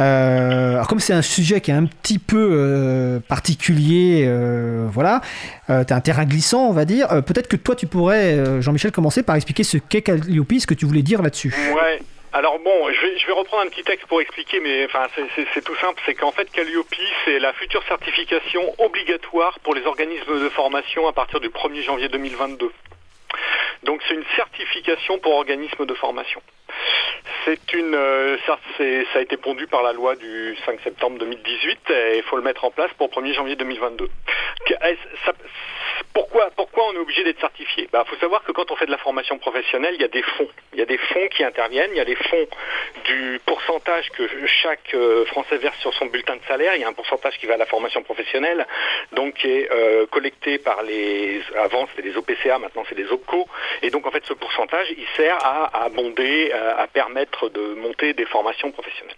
Euh, alors comme c'est un sujet qui est un petit peu euh, particulier, euh, voilà, tu un terrain glissant, on va dire. Peut-être que toi, tu pourrais, Jean-Michel, commencer par expliquer ce qu'est Calliope, ce que tu voulais dire là-dessus. Ouais. Alors bon, je vais, je vais, reprendre un petit texte pour expliquer, mais enfin c'est tout simple, c'est qu'en fait Calliope, c'est la future certification obligatoire pour les organismes de formation à partir du 1er janvier 2022. Donc c'est une certification pour organismes de formation. C'est une, euh, ça, a été pondu par la loi du 5 septembre 2018 et il faut le mettre en place pour 1er janvier 2022. pourquoi, pourquoi on est obligé d'être certifié? Il bah, faut savoir que quand on fait de la formation professionnelle, il y a des fonds. Il y a des fonds qui interviennent. Il y a les fonds du pourcentage que chaque euh, Français verse sur son bulletin de salaire. Il y a un pourcentage qui va à la formation professionnelle, donc qui est euh, collecté par les. Avant c'était les OPCA, maintenant c'est les OPCO. Et donc en fait ce pourcentage, il sert à, abonder, à permettre de monter des formations professionnelles.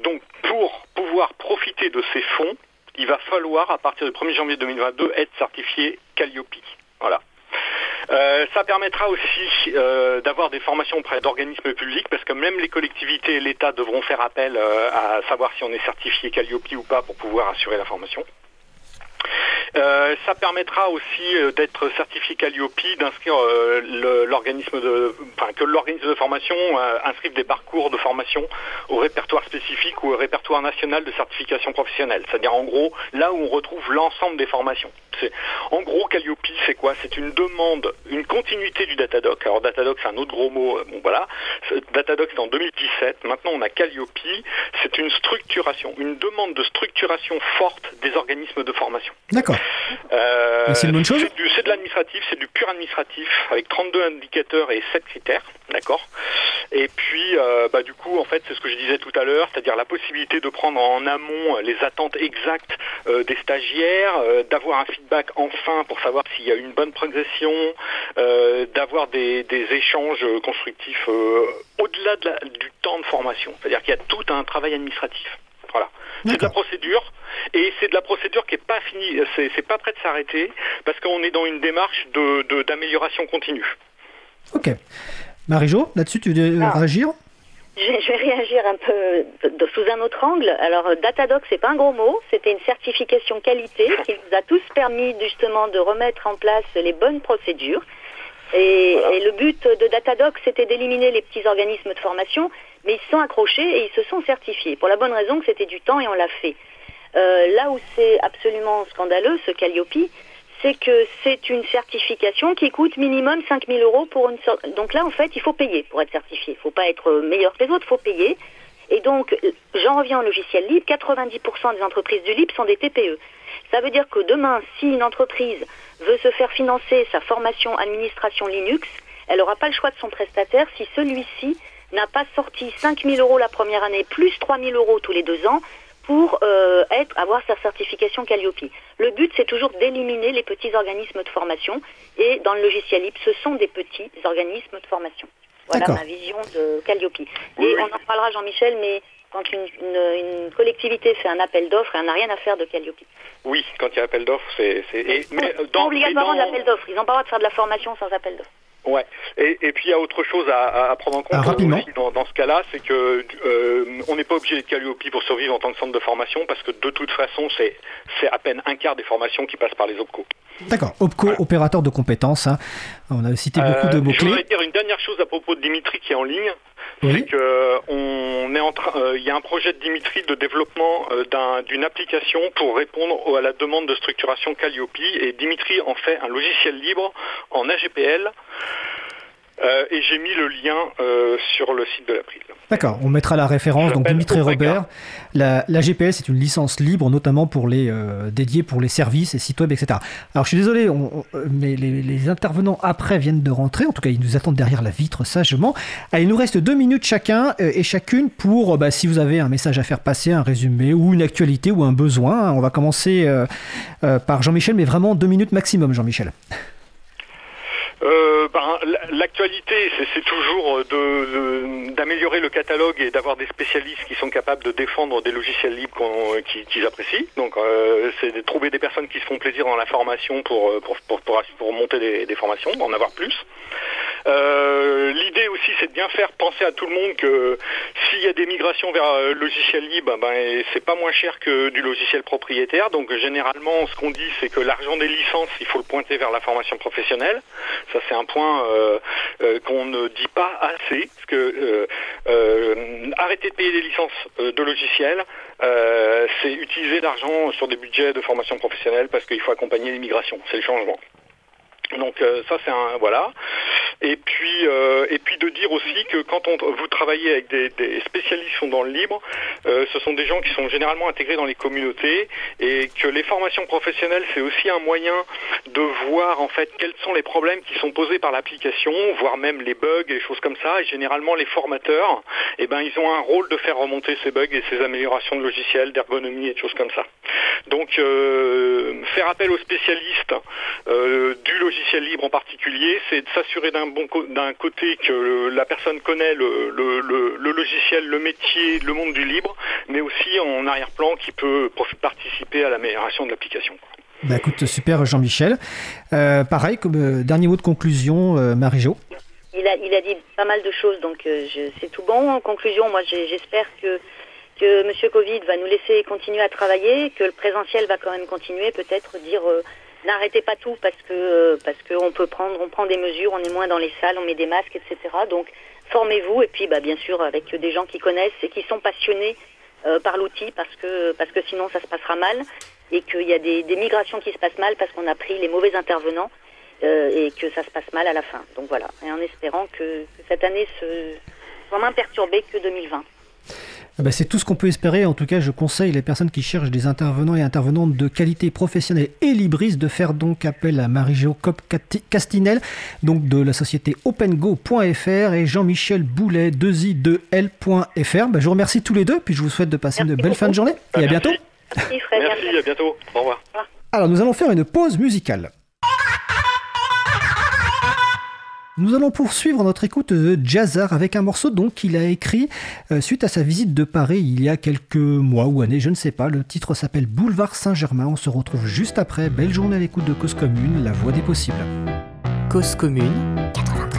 Donc pour pouvoir profiter de ces fonds, il va falloir à partir du 1er janvier 2022 être certifié Calliope. Voilà. Euh, ça permettra aussi euh, d'avoir des formations auprès d'organismes publics parce que même les collectivités et l'État devront faire appel euh, à savoir si on est certifié Calliope ou pas pour pouvoir assurer la formation. Euh, ça permettra aussi euh, d'être certifié Calliope, d'inscrire euh, l'organisme enfin que l'organisme de formation inscrive des parcours de formation au répertoire spécifique ou au répertoire national de certification professionnelle. C'est-à-dire en gros là où on retrouve l'ensemble des formations. En gros, Calliope, c'est quoi? C'est une demande, une continuité du Datadoc. Alors Datadoc, c'est un autre gros mot. Bon voilà, Datadoc c'est en 2017. Maintenant, on a Calliope. C'est une structuration, une demande de structuration forte des organismes de formation. D'accord. Euh, c'est une bonne chose C'est de l'administratif, c'est du pur administratif, avec 32 indicateurs et 7 critères, d'accord Et puis, euh, bah, du coup, en fait, c'est ce que je disais tout à l'heure, c'est-à-dire la possibilité de prendre en amont les attentes exactes euh, des stagiaires, d'avoir un feedback enfin pour savoir s'il y a une bonne progression, d'avoir des, échanges constructifs au-delà du temps de formation. C'est-à-dire qu'il y a tout un travail administratif. Voilà. C'est de la procédure et c'est de la procédure qui n'est pas finie, c'est pas prêt de s'arrêter parce qu'on est dans une démarche d'amélioration de, continue. Ok. Marie-Jo, là-dessus, tu veux ah. réagir? Je vais réagir un peu sous un autre angle. Alors, Datadoc, c'est pas un gros mot. C'était une certification qualité qui nous a tous permis justement de remettre en place les bonnes procédures. Et, et le but de Datadoc, c'était d'éliminer les petits organismes de formation mais ils se sont accrochés et ils se sont certifiés, pour la bonne raison que c'était du temps et on l'a fait. Euh, là où c'est absolument scandaleux, ce Calliope, c'est que c'est une certification qui coûte minimum 5000 euros pour une sorte. Donc là, en fait, il faut payer pour être certifié. Il ne faut pas être meilleur que les autres, il faut payer. Et donc, j'en reviens au logiciel libre, 90% des entreprises du libre sont des TPE. Ça veut dire que demain, si une entreprise veut se faire financer sa formation administration Linux, elle n'aura pas le choix de son prestataire si celui-ci n'a pas sorti 5 000 euros la première année plus 3 000 euros tous les deux ans pour euh, être, avoir sa certification Calliope. Le but, c'est toujours d'éliminer les petits organismes de formation. Et dans le logiciel libre, ce sont des petits organismes de formation. Voilà ma vision de Calliope. Et on en parlera, Jean-Michel, mais quand une, collectivité fait un appel d'offres, elle n'a rien à faire de Calliope. Oui, quand il y a appel d'offres, c'est... Obligatoirement l'appel d'offres. Ils n'ont pas le droit de faire de la formation sans appel d'offres. Ouais. Et, et, puis il y a autre chose à, à prendre en compte ah, aussi dans, dans, ce cas-là, c'est que euh, on n'est pas obligé d'être Calliope pour survivre en tant que centre de formation parce que de toute façon c'est c'est à peine un quart des formations qui passent par les OPCO. D'accord. OPCO, opérateur de compétences. Hein. On a cité beaucoup de mots clés. Je voudrais dire une dernière chose à propos de Dimitri qui est en ligne. Est en train, euh, il y a un projet de Dimitri de développement euh, d'une application pour répondre à la demande de structuration Calliope. Et Dimitri en fait un logiciel libre en AGPL euh, et j'ai mis le lien euh, sur le site de l'April. D'accord, on mettra la référence. Donc Dimitri Robert, la, la, GPS est une licence libre, notamment pour les euh, dédiée pour les services et sites web, etc. Alors je suis désolé, mais les, intervenants après viennent de rentrer. En tout cas, ils nous attendent derrière la vitre sagement. Allez, il nous reste deux minutes chacun et chacune pour, bah, si vous avez un message à faire passer, un résumé ou une actualité ou un besoin. On va commencer par Jean-Michel, mais vraiment deux minutes maximum, Jean-Michel. Euh, ben, L'actualité, c'est toujours d'améliorer le catalogue et d'avoir des spécialistes qui sont capables de défendre des logiciels libres qu'ils apprécient. Donc, euh, c'est de trouver des personnes qui se font plaisir dans la formation pour, pour, pour, monter des, des formations, d'en avoir plus. Euh, l'idée aussi, c'est de bien faire penser à tout le monde que s'il y a des migrations vers le euh, logiciel libre, ben, c'est pas moins cher que du logiciel propriétaire. Donc généralement, ce qu'on dit, c'est que l'argent des licences, il faut le pointer vers la formation professionnelle. Ça, c'est un point euh, qu'on ne dit pas assez, parce que arrêter de payer des licences de logiciels, c'est utiliser l'argent sur des budgets de formation professionnelle parce qu'il faut accompagner les migrations. C'est le changement. Donc euh, ça c'est un voilà. Et puis euh, et puis de dire aussi que quand on, vous travaillez avec des, spécialistes qui sont dans le libre, euh, ce sont des gens qui sont généralement intégrés dans les communautés et que les formations professionnelles c'est aussi un moyen de voir en fait quels sont les problèmes qui sont posés par l'application, voire même les bugs et choses comme ça. Et généralement les formateurs, eh ben ils ont un rôle de faire remonter ces bugs et ces améliorations de logiciels, d'ergonomie et de choses comme ça. Donc faire appel aux spécialistes du logiciel logiciel libre en particulier, c'est de s'assurer d'un bon d'un côté que la personne connaît le, le, logiciel, le métier, le monde du libre, mais aussi en arrière-plan qui peut participer à l'amélioration de l'application. Bah écoute, super Jean-Michel. Euh, pareil, comme euh, dernier mot de conclusion, euh, Marie-Jo. Il a, il a dit pas mal de choses, donc c'est tout bon. En conclusion, moi j'espère que, que M. Covid va nous laisser continuer à travailler, que le présentiel va quand même continuer, peut-être dire n'arrêtez pas tout parce que parce qu'on peut prendre, on prend des mesures, on est moins dans les salles, on met des masques, etc. Donc formez-vous et puis bah, bien sûr avec des gens qui connaissent et qui sont passionnés euh, par l'outil parce que parce que sinon ça se passera mal et qu'il y a des, migrations qui se passent mal parce qu'on a pris les mauvais intervenants euh, et que ça se passe mal à la fin. Donc voilà, et en espérant que, cette année se, soit moins perturbée que 2020. Ah bah, c'est tout ce qu'on peut espérer. En tout cas, je conseille les personnes qui cherchent des intervenants et intervenantes de qualité professionnelle et libris de faire donc appel à Marie-Jo Castinel, donc de la société opengo.fr et Jean-Michel Boulet, 2i2l.fr. Bah, je vous remercie tous les deux, puis je vous souhaite de passer une belle fin de journée et à bientôt. Merci, à bientôt. Au revoir. Alors, nous allons faire une pause musicale. Nous allons poursuivre notre écoute de Jazzar avec un morceau donc qu'il a écrit euh, suite à sa visite de Paris il y a quelques mois ou années, je ne sais pas. Le titre s'appelle Boulevard Saint-Germain. On se retrouve juste après. Belle journée à l'écoute de Cause Commune, la voix des possibles. Cause Commune 80.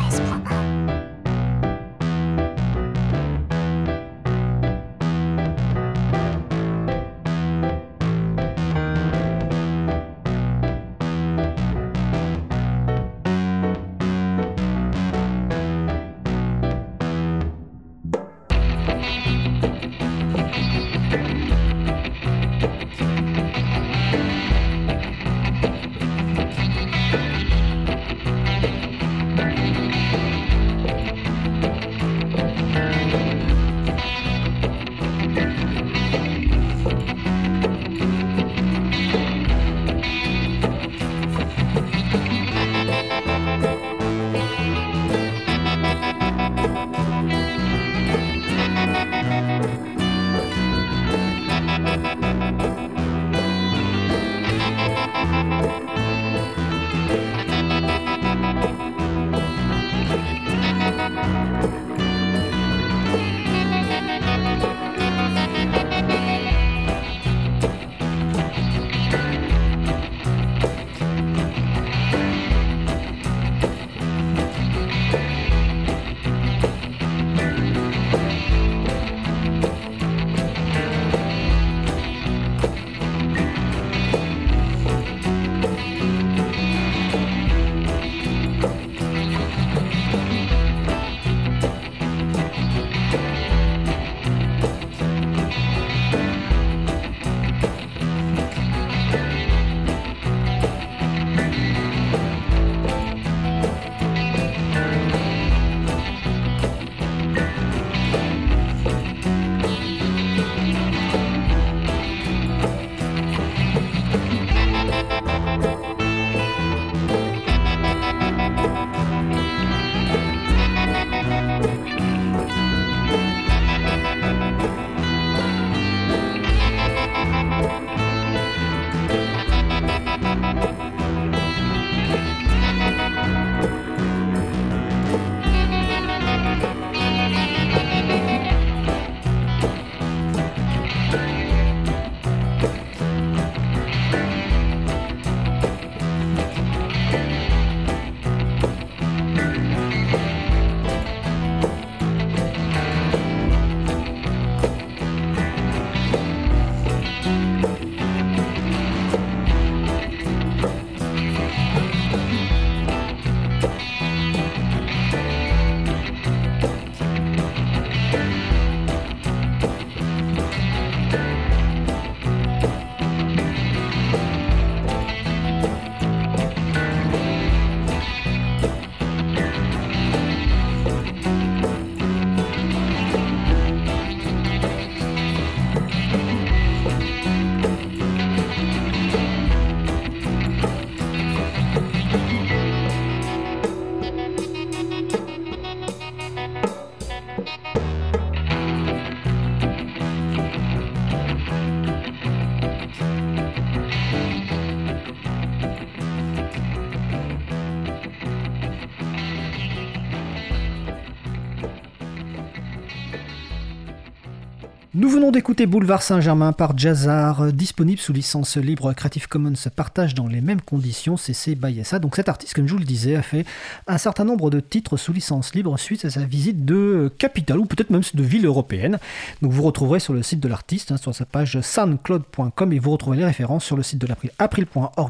écouter Boulevard Saint-Germain par Jazzar, euh, disponible sous licence libre Creative Commons, partage dans les mêmes conditions, CC by SA. Donc cet artiste, comme je vous le disais, a fait un certain nombre de titres sous licence libre suite à sa visite de euh, capitale, ou peut-être même de ville européenne. Donc vous retrouverez sur le site de l'artiste, hein, sur sa page soundcloud.com, et vous retrouverez les références sur le site de l'April,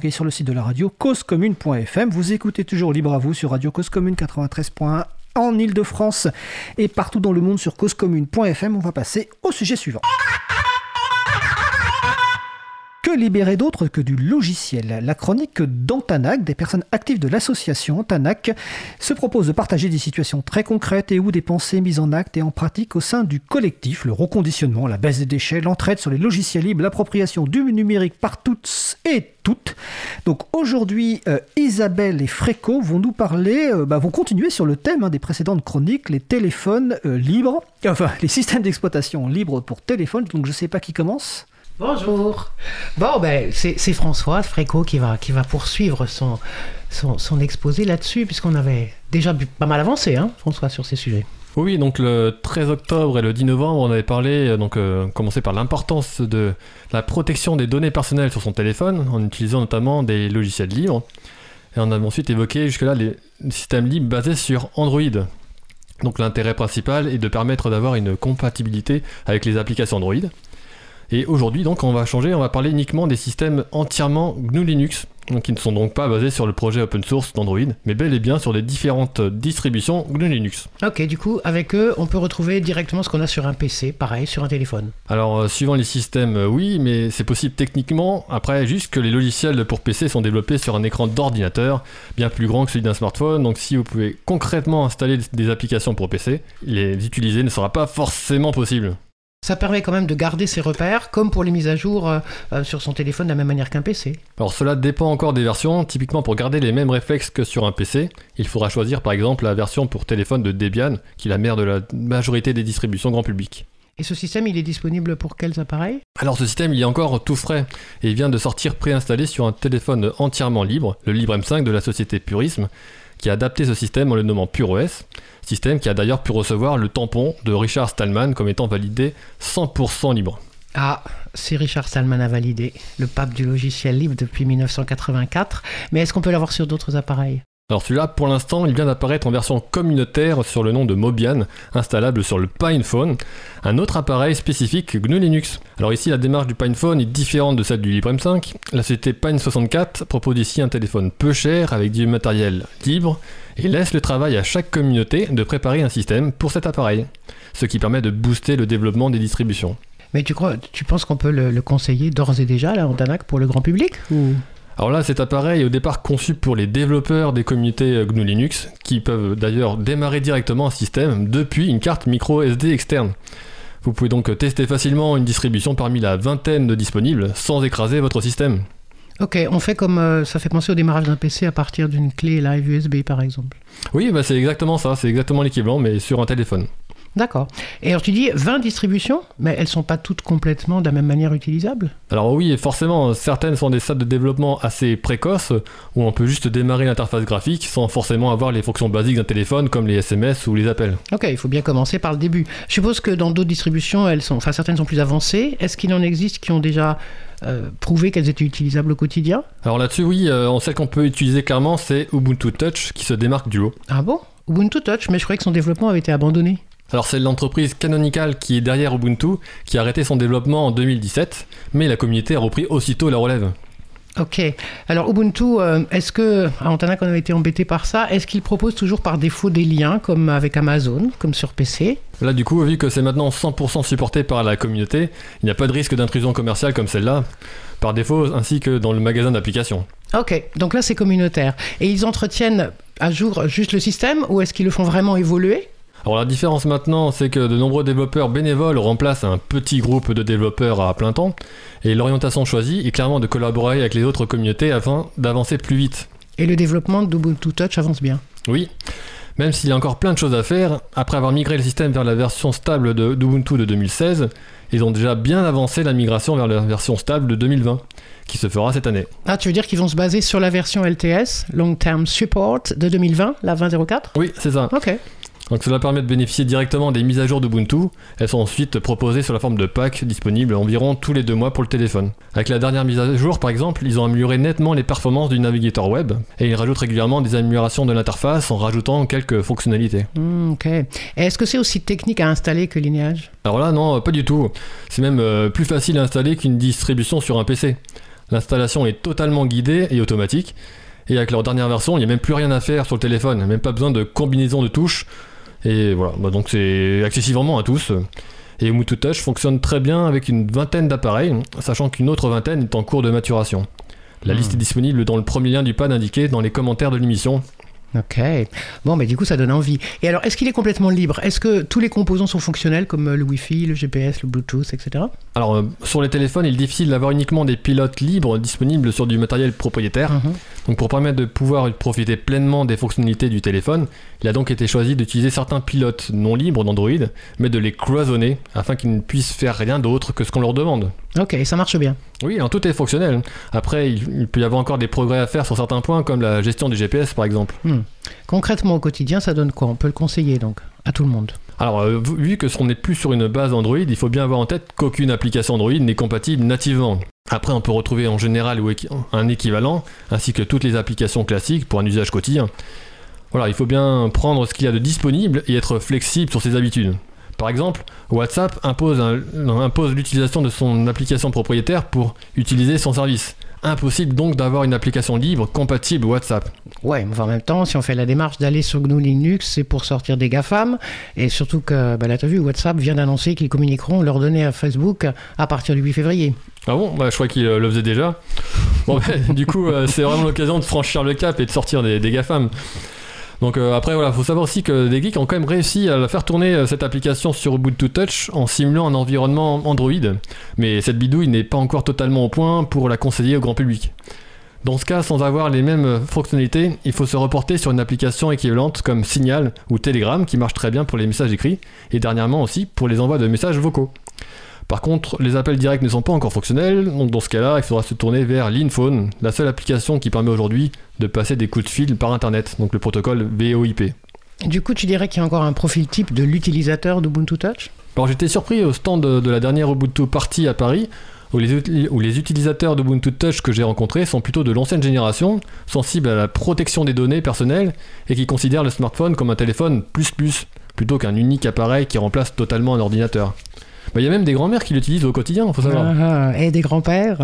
et sur le site de la radio causecommune.fm. Vous écoutez toujours Libre à vous sur Radio Cause Commune 93.1 en Ile-de-France et partout dans le monde sur causecommune.fm. On va passer au sujet suivant. Libérer d'autre que du logiciel La chronique d'Antanac, des personnes actives de l'association Antanac, se propose de partager des situations très concrètes et ou des pensées mises en acte et en pratique au sein du collectif, le reconditionnement, la baisse des déchets, l'entraide sur les logiciels libres, l'appropriation du numérique par toutes et toutes. Donc aujourd'hui, euh, Isabelle et Fréco vont nous parler, euh, bah, vont continuer sur le thème hein, des précédentes chroniques, les téléphones euh, libres, enfin les systèmes d'exploitation libres pour téléphone. Donc je ne sais pas qui commence. Bonjour. Bon, ben, c'est Françoise Fréco qui va, qui va poursuivre son, son, exposé là-dessus, puisqu'on avait déjà pas mal avancé, hein, François, sur ces sujets. Oui, donc le 13 octobre et le 10 novembre, on avait parlé, euh, donc euh, commencé par l'importance de la protection des données personnelles sur son téléphone, en utilisant notamment des logiciels libres. Et on a ensuite évoqué jusque-là les systèmes libres basés sur Android. Donc l'intérêt principal est de permettre d'avoir une compatibilité avec les applications Android. Et aujourd'hui, donc, on va changer, on va parler uniquement des systèmes entièrement GNU Linux, qui ne sont donc pas basés sur le projet open source d'Android, mais bel et bien sur les différentes distributions GNU Linux. Ok, du coup, avec eux, on peut retrouver directement ce qu'on a sur un PC, pareil, sur un téléphone. Alors, euh, suivant les systèmes, euh, oui, mais c'est possible techniquement. Après, juste que les logiciels pour PC sont développés sur un écran d'ordinateur, bien plus grand que celui d'un smartphone. Donc, si vous pouvez concrètement installer des applications pour PC, les utiliser ne sera pas forcément possible. Ça permet quand même de garder ses repères, comme pour les mises à jour euh, euh, sur son téléphone de la même manière qu'un PC. Alors cela dépend encore des versions. Typiquement pour garder les mêmes réflexes que sur un PC, il faudra choisir par exemple la version pour téléphone de Debian, qui est la mère de la majorité des distributions grand public. Et ce système, il est disponible pour quels appareils? Alors ce système, il est encore tout frais et il vient de sortir préinstallé sur un téléphone entièrement libre, le Libre M5 de la société Purisme, qui a adapté ce système en le nommant PureOS, système qui a d'ailleurs pu recevoir le tampon de Richard Stallman comme étant validé 100% libre. Ah, c'est Richard Stallman à valider, le pape du logiciel libre depuis 1984, mais est-ce qu'on peut l'avoir sur d'autres appareils? Alors celui-là, pour l'instant, il vient d'apparaître en version communautaire sur le nom de Mobian, installable sur le PinePhone, un autre appareil spécifique GNU Linux. Alors ici, la démarche du PinePhone est différente de celle du LibreM5. La société Pine64 propose ici un téléphone peu cher avec du matériel libre et laisse le travail à chaque communauté de préparer un système pour cet appareil, ce qui permet de booster le développement des distributions. Mais tu crois, tu penses qu'on peut le, conseiller d'ores et déjà là en pour le grand public ou? Alors là, cet appareil est au départ conçu pour les développeurs des communautés GNU Linux, qui peuvent d'ailleurs démarrer directement un système depuis une carte micro SD externe. Vous pouvez donc tester facilement une distribution parmi la vingtaine de disponibles sans écraser votre système. Ok, on fait comme euh, ça fait penser au démarrage d'un PC à partir d'une clé live USB par exemple. Oui, bah c'est exactement ça, c'est exactement l'équivalent, mais sur un téléphone. D'accord. Et alors tu dis 20 distributions, mais elles sont pas toutes complètement de la même manière utilisables? Alors oui, forcément, certaines sont des stades de développement assez précoces, où on peut juste démarrer l'interface graphique sans forcément avoir les fonctions basiques d'un téléphone comme les SMS ou les appels. Ok, il faut bien commencer par le début. Je suppose que dans d'autres distributions, elles sont, enfin certaines sont plus avancées. Est-ce qu'il en existe qui ont déjà euh, prouvé qu'elles étaient utilisables au quotidien? Alors là-dessus, oui, euh, on sait qu'on peut utiliser clairement, c'est Ubuntu Touch qui se démarque du lot. Ah bon? Ubuntu Touch, mais je croyais que son développement avait été abandonné. Alors c'est l'entreprise Canonical qui est derrière Ubuntu qui a arrêté son développement en 2017, mais la communauté a repris aussitôt la relève. Ok. Alors Ubuntu, euh, est-ce que, à Antana qu'on avait été embêté par ça, est-ce qu'il propose toujours par défaut des liens comme avec Amazon, comme sur PC Là du coup, vu que c'est maintenant 100% supporté par la communauté, il n'y a pas de risque d'intrusion commerciale comme celle-là, par défaut, ainsi que dans le magasin d'applications. Ok, donc là c'est communautaire. Et ils entretiennent à jour juste le système ou est-ce qu'ils le font vraiment évoluer? Alors la différence maintenant, c'est que de nombreux développeurs bénévoles remplacent un petit groupe de développeurs à plein temps, et l'orientation choisie est clairement de collaborer avec les autres communautés afin d'avancer plus vite. Et le développement d'Ubuntu Touch avance bien Oui. Même s'il y a encore plein de choses à faire, après avoir migré le système vers la version stable d'Ubuntu de 2016, ils ont déjà bien avancé la migration vers la version stable de 2020, qui se fera cette année. Ah, tu veux dire qu'ils vont se baser sur la version LTS, Long Term Support, de 2020, la 20.04 Oui, c'est ça. Ok. Donc cela permet de bénéficier directement des mises à jour d'Ubuntu. Elles sont ensuite proposées sous la forme de packs disponibles environ tous les deux mois pour le téléphone. Avec la dernière mise à jour par exemple, ils ont amélioré nettement les performances du navigateur web et ils rajoutent régulièrement des améliorations de l'interface en rajoutant quelques fonctionnalités. Hmm, ok. Est-ce que c'est aussi technique à installer que Lineage Alors là non, pas du tout. C'est même euh, plus facile à installer qu'une distribution sur un PC. L'installation est totalement guidée et automatique. Et avec leur dernière version, il n'y a même plus rien à faire sur le téléphone, même pas besoin de combinaison de touches. Et voilà, bah donc c'est accessible vraiment à tous. Et Ubuntu Touch fonctionne très bien avec une vingtaine d'appareils, sachant qu'une autre vingtaine est en cours de maturation. La Hmm. liste est disponible dans le premier lien du pad indiqué dans les commentaires de l'émission. Ok. Bon, mais du coup, ça donne envie. Et alors, est-ce qu'il est complètement libre? Est-ce que tous les composants sont fonctionnels, comme euh, le Wi-Fi, le GPS, le Bluetooth, etc. Alors euh, sur les téléphones, il est difficile d'avoir uniquement des pilotes libres disponibles sur du matériel propriétaire. Mhm. Donc pour permettre de pouvoir profiter pleinement des fonctionnalités du téléphone, il a donc été choisi d'utiliser certains pilotes non libres d'Android, mais de les cloisonner afin qu'ils ne puissent faire rien d'autre que ce qu'on leur demande. Ok, ça marche bien. Oui, alors tout est fonctionnel. Après, il, peut y avoir encore des progrès à faire sur certains points, comme la gestion du GPS par exemple. Hmm. Concrètement, au quotidien, ça donne quoi? On peut le conseiller, donc, à tout le monde. Alors, euh, vu que ce qu'on n'est plus sur une base Android, il faut bien avoir en tête qu'aucune application Android n'est compatible nativement. Après, on peut retrouver en général un équivalent, ainsi que toutes les applications classiques pour un usage quotidien. Voilà, il faut bien prendre ce qu'il y a de disponible et être flexible sur ses habitudes. Par exemple, WhatsApp impose l'utilisation de son application propriétaire pour utiliser son service. Impossible donc d'avoir une application libre compatible WhatsApp. Ouais, mais en même temps, si on fait la démarche d'aller sur GNU Linux, c'est pour sortir des GAFAM. Et surtout que, bah, là, t'as vu, WhatsApp vient d'annoncer qu'ils communiqueront leurs données à Facebook à partir du 8 février. Ah bon bah, Je crois qu'il euh, le faisait déjà. Bon, bah, du coup, euh, c'est vraiment l'occasion de franchir le cap et de sortir des, GAFAM. Donc euh, après, voilà, faut savoir aussi que des geeks ont quand même réussi à faire tourner cette application sur Ubuntu Touch en simulant un environnement Android. Mais cette bidouille n'est pas encore totalement au point pour la conseiller au grand public. Dans ce cas, sans avoir les mêmes fonctionnalités, il faut se reporter sur une application équivalente comme Signal ou Telegram qui marche très bien pour les messages écrits et dernièrement aussi pour les envois de messages vocaux. Par contre, les appels directs ne sont pas encore fonctionnels, donc dans ce cas-là, il faudra se tourner vers l'Inphone, la seule application qui permet aujourd'hui de passer des coups de fil par Internet, donc le protocole VoIP. Du coup, tu dirais qu'il y a encore un profil type de l'utilisateur d'Ubuntu Touch? Alors j'étais surpris au stand de, de la dernière Ubuntu Party à Paris, où les, où les utilisateurs d'Ubuntu Touch que j'ai rencontrés sont plutôt de l'ancienne génération, sensibles à la protection des données personnelles et qui considèrent le smartphone comme un téléphone plus plus, plutôt qu'un unique appareil qui remplace totalement un ordinateur. Bah, Il y a même des grands-mères qui l'utilisent au quotidien, faut savoir. Ah, Et des grands-pères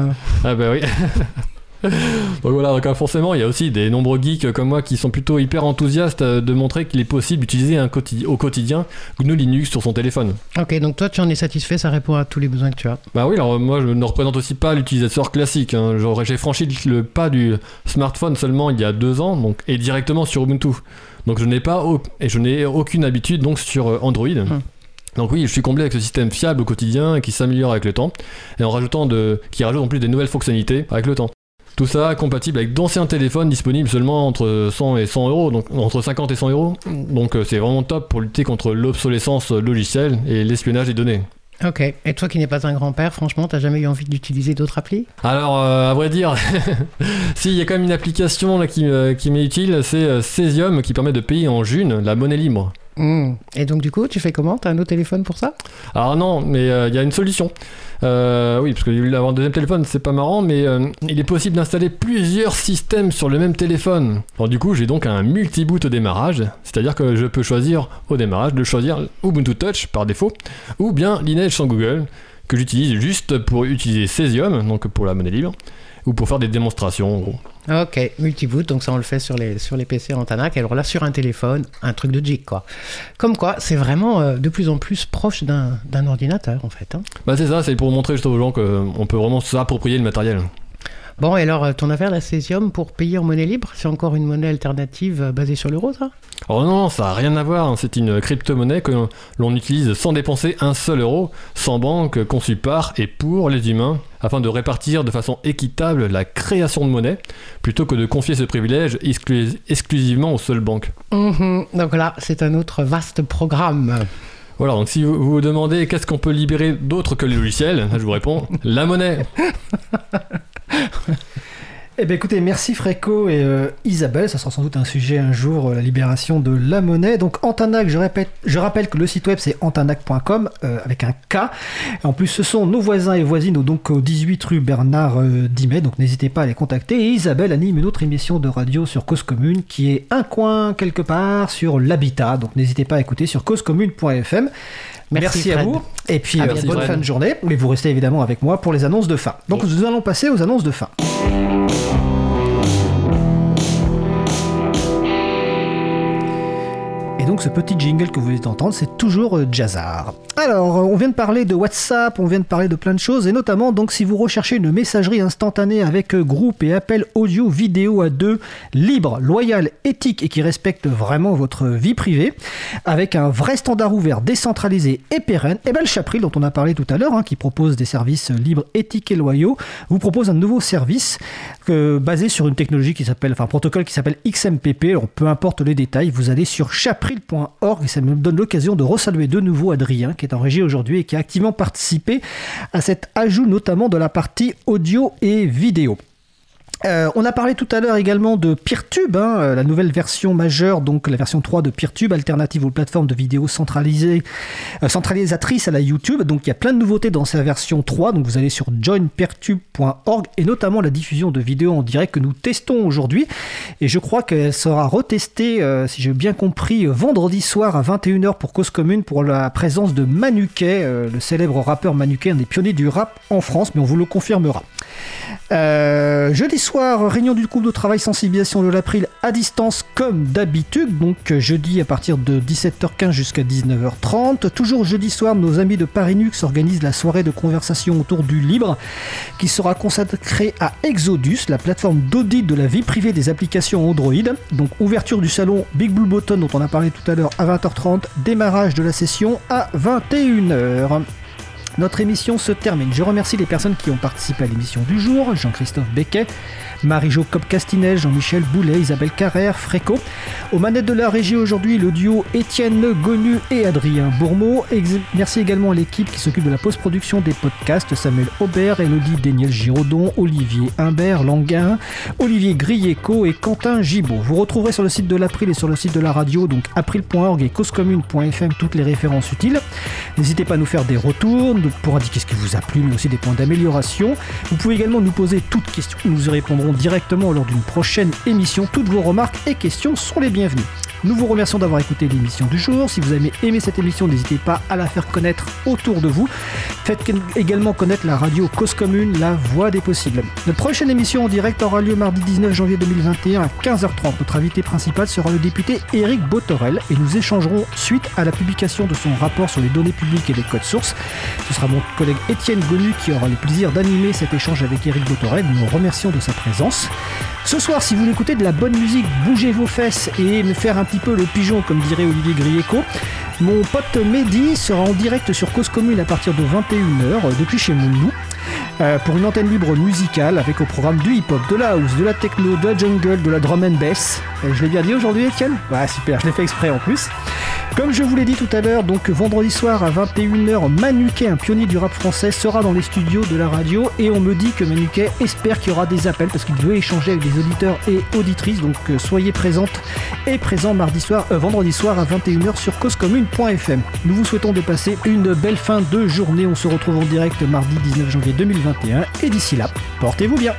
Ah bah oui. donc voilà, donc euh, forcément, il y a aussi des nombreux geeks comme moi qui sont plutôt hyper enthousiastes euh, de montrer qu'il est possible d'utiliser au quotidien GNU Linux sur son téléphone. Ok, donc toi, tu en es satisfait, ça répond à tous les besoins que tu as. Bah oui, alors moi je ne représente aussi pas l'utilisateur classique. hein. J'ai franchi le pas du smartphone seulement il y a deux ans, donc et directement sur Ubuntu. Donc je n'ai pas et je n'ai aucune habitude donc sur euh, Android. Donc oui, je suis comblé avec ce système fiable au quotidien et qui s'améliore avec le temps, et en rajoutant de, qui rajoute en plus des nouvelles fonctionnalités avec le temps. Tout ça compatible avec d'anciens téléphones disponibles seulement entre 100 et 100 euros, donc entre 50 et 100 euros. Donc euh, c'est vraiment top pour lutter contre l'obsolescence logicielle et l'espionnage des données. Ok, et toi qui n'es pas un grand-père, franchement, t'as jamais eu envie d'utiliser d'autres applis? Alors, euh, à vrai dire, si, il y a quand même une application là, qui, euh, qui m'est utile, c'est euh, Cesium qui permet de payer en June la monnaie libre. Et donc, du coup, tu fais comment? T'as un autre téléphone pour ça? Alors non, mais euh, il y a une solution. Euh, oui, parce que avoir un deuxième téléphone, c'est pas marrant, mais euh, il est possible d'installer plusieurs systèmes sur le même téléphone. Alors du coup, j'ai donc un multi-boot au démarrage, c'est-à-dire que je peux choisir au démarrage de choisir Ubuntu Touch par défaut, ou bien Lineage sans Google, que j'utilise juste pour utiliser Cesium, donc pour la monnaie libre, ou pour faire des démonstrations en gros. Ok, multiboot, donc ça on le fait sur les, sur les PC en Tanac, alors là sur un téléphone, un truc de jig quoi. Comme quoi, c'est vraiment euh, de plus en plus proche d'un d'un ordinateur en fait. hein. Bah c'est ça, c'est pour montrer juste aux gens qu'on peut vraiment s'approprier le matériel. Bon, et alors euh, ton affaire, la Cesium, pour payer en monnaie libre, c'est encore une monnaie alternative euh, basée sur l'euro ça Alors non, ça n'a rien à voir, hein. c'est une crypto-monnaie que l'on utilise sans dépenser un seul euro, sans banque, conçue par et pour les humains, afin de répartir de façon équitable la création de monnaie, plutôt que de confier ce privilège exclu- exclusivement aux seules banques. Mhm. Donc là, c'est un autre vaste programme. Voilà, donc si vous vous vous demandez qu'est-ce qu'on peut libérer d'autre que les logiciels, je vous réponds, la monnaie. Eh bien écoutez, merci Fréco et euh, Isabelle, ça sera sans doute un sujet un jour, euh, la libération de la monnaie. Donc Antanac, je rappelle que le site web c'est antanac.com euh, avec un K. en plus ce sont nos voisins et voisines donc au 18 rue Bernard Dimet, donc n'hésitez pas à les contacter. Et Isabelle anime une autre émission de radio sur Cause Commune qui est un coin quelque part sur l'habitat, donc n'hésitez pas à écouter sur causecommune.fm. Merci, à vous. Et puis, bonne fin de journée. Mais vous restez évidemment avec moi pour les annonces de fin. Donc, nous allons passer aux annonces de fin. Donc ce petit jingle que vous venez d'entendre, c'est toujours euh, Jazzar. Alors, euh, on vient de parler de WhatsApp, on vient de parler de plein de choses, et notamment, donc, si vous recherchez une messagerie instantanée avec euh, groupe et appel audio, vidéo à deux, libre, loyal, éthique et qui respecte vraiment votre vie privée, avec un vrai standard ouvert, décentralisé et pérenne, et eh bien le Chapril, dont on a parlé tout à l'heure, hein, qui propose des services libres, éthiques et loyaux, vous propose un nouveau service basé sur une technologie qui s'appelle, enfin, un protocole qui s'appelle XMPP. Alors, peu importe les détails, vous allez sur chapril et ça me donne l'occasion de resaluer de nouveau Adrien qui est en régie aujourd'hui et qui a activement participé à cet ajout notamment de la partie audio et vidéo. Euh, on a parlé tout à l'heure également de PeerTube, hein, euh, la nouvelle version majeure, donc la version 3 de PeerTube, alternative aux plateformes de vidéos centralisées, euh, centralisatrices à la YouTube. Donc il y a plein de nouveautés dans sa version 3. Donc vous allez sur joinpeertube.org et notamment la diffusion de vidéos en direct que nous testons aujourd'hui. Et je crois qu'elle sera retestée, si j'ai bien compris, vendredi soir à 21h pour Cause Commune pour la présence de Manuquet, le célèbre rappeur Manuquet, un des pionniers du rap en France, mais on vous le confirmera. Jeudi soir, réunion du groupe de travail sensibilisation de l'April à distance comme d'habitude, donc euh, jeudi à partir de 17h15 jusqu'à 19h30. Toujours jeudi soir, nos amis de Parinux organisent la soirée de conversation autour du libre qui sera consacrée à Exodus, la plateforme d'audit de la vie privée des applications Android. Donc ouverture du salon Big Blue Button dont on a parlé tout à l'heure à 20h30, démarrage de la session à 21h. Notre émission se termine. Je remercie les personnes qui ont participé à l'émission du jour. Jean-Christophe Becquet, Marie-Jo Cop-Castinel, Jean-Michel Boulet, Isabelle Carrère, Fréco. Aux manettes de la régie aujourd'hui, le duo Étienne Gonu et Adrien Bourmeau. Merci également à l'équipe qui s'occupe de la post-production des podcasts, Samuel Aubert, Elodie Daniel Giraudon, Olivier Humbert Languin, Olivier Grieco et Quentin Gibaud. Vous retrouverez sur le site de l'April et sur le site de la radio, donc april.org et causecommune.fm, toutes les références utiles. N'hésitez pas à nous faire des retours pour indiquer ce qui vous a plu, mais aussi des points d'amélioration. Vous pouvez également nous poser toutes questions, nous y répondrons directement lors d'une prochaine émission. Toutes vos remarques et questions sont les bienvenues. Nous vous remercions d'avoir écouté l'émission du jour. Si vous avez aimé cette émission, n'hésitez pas à la faire connaître autour de vous. Faites également connaître la radio Cause Commune, la voix des possibles. Notre prochaine émission en direct aura lieu mardi 19 janvier 2021 à 15h30. Notre invité principal sera le député Éric Botorel et nous échangerons suite à la publication de son rapport sur les données publiques et les codes sources. Ce sera mon collègue Étienne Gonu qui aura le plaisir d'animer cet échange avec Éric Botorel. Nous nous remercions de sa présence. Ce soir, si vous voulez écouter de la bonne musique, bougez vos fesses et me faire un petit peu le pigeon, comme dirait Olivier Grieco. Mon pote Mehdi sera en direct sur Cause Commune à partir de 21h euh, depuis chez Moulou euh, pour une antenne libre musicale avec au programme du hip-hop, de la house, de la techno, de la jungle, de la drum and bass. Euh, je l'ai bien dit aujourd'hui, Etienne Ouais, super, je l'ai fait exprès en plus. Comme je vous l'ai dit tout à l'heure, donc vendredi soir à 21h, Manuquet, un pionnier du rap français, sera dans les studios de la radio et on me dit que Manuquet espère qu'il y aura des appels parce qu'il veut échanger avec des auditeurs et auditrices. Donc soyez présentes et présents mardi soir, vendredi soir à 21h sur Commune. Nous vous souhaitons de passer une belle fin de journée. On se retrouve en direct mardi 19 janvier 2021. Et d'ici là, portez-vous bien.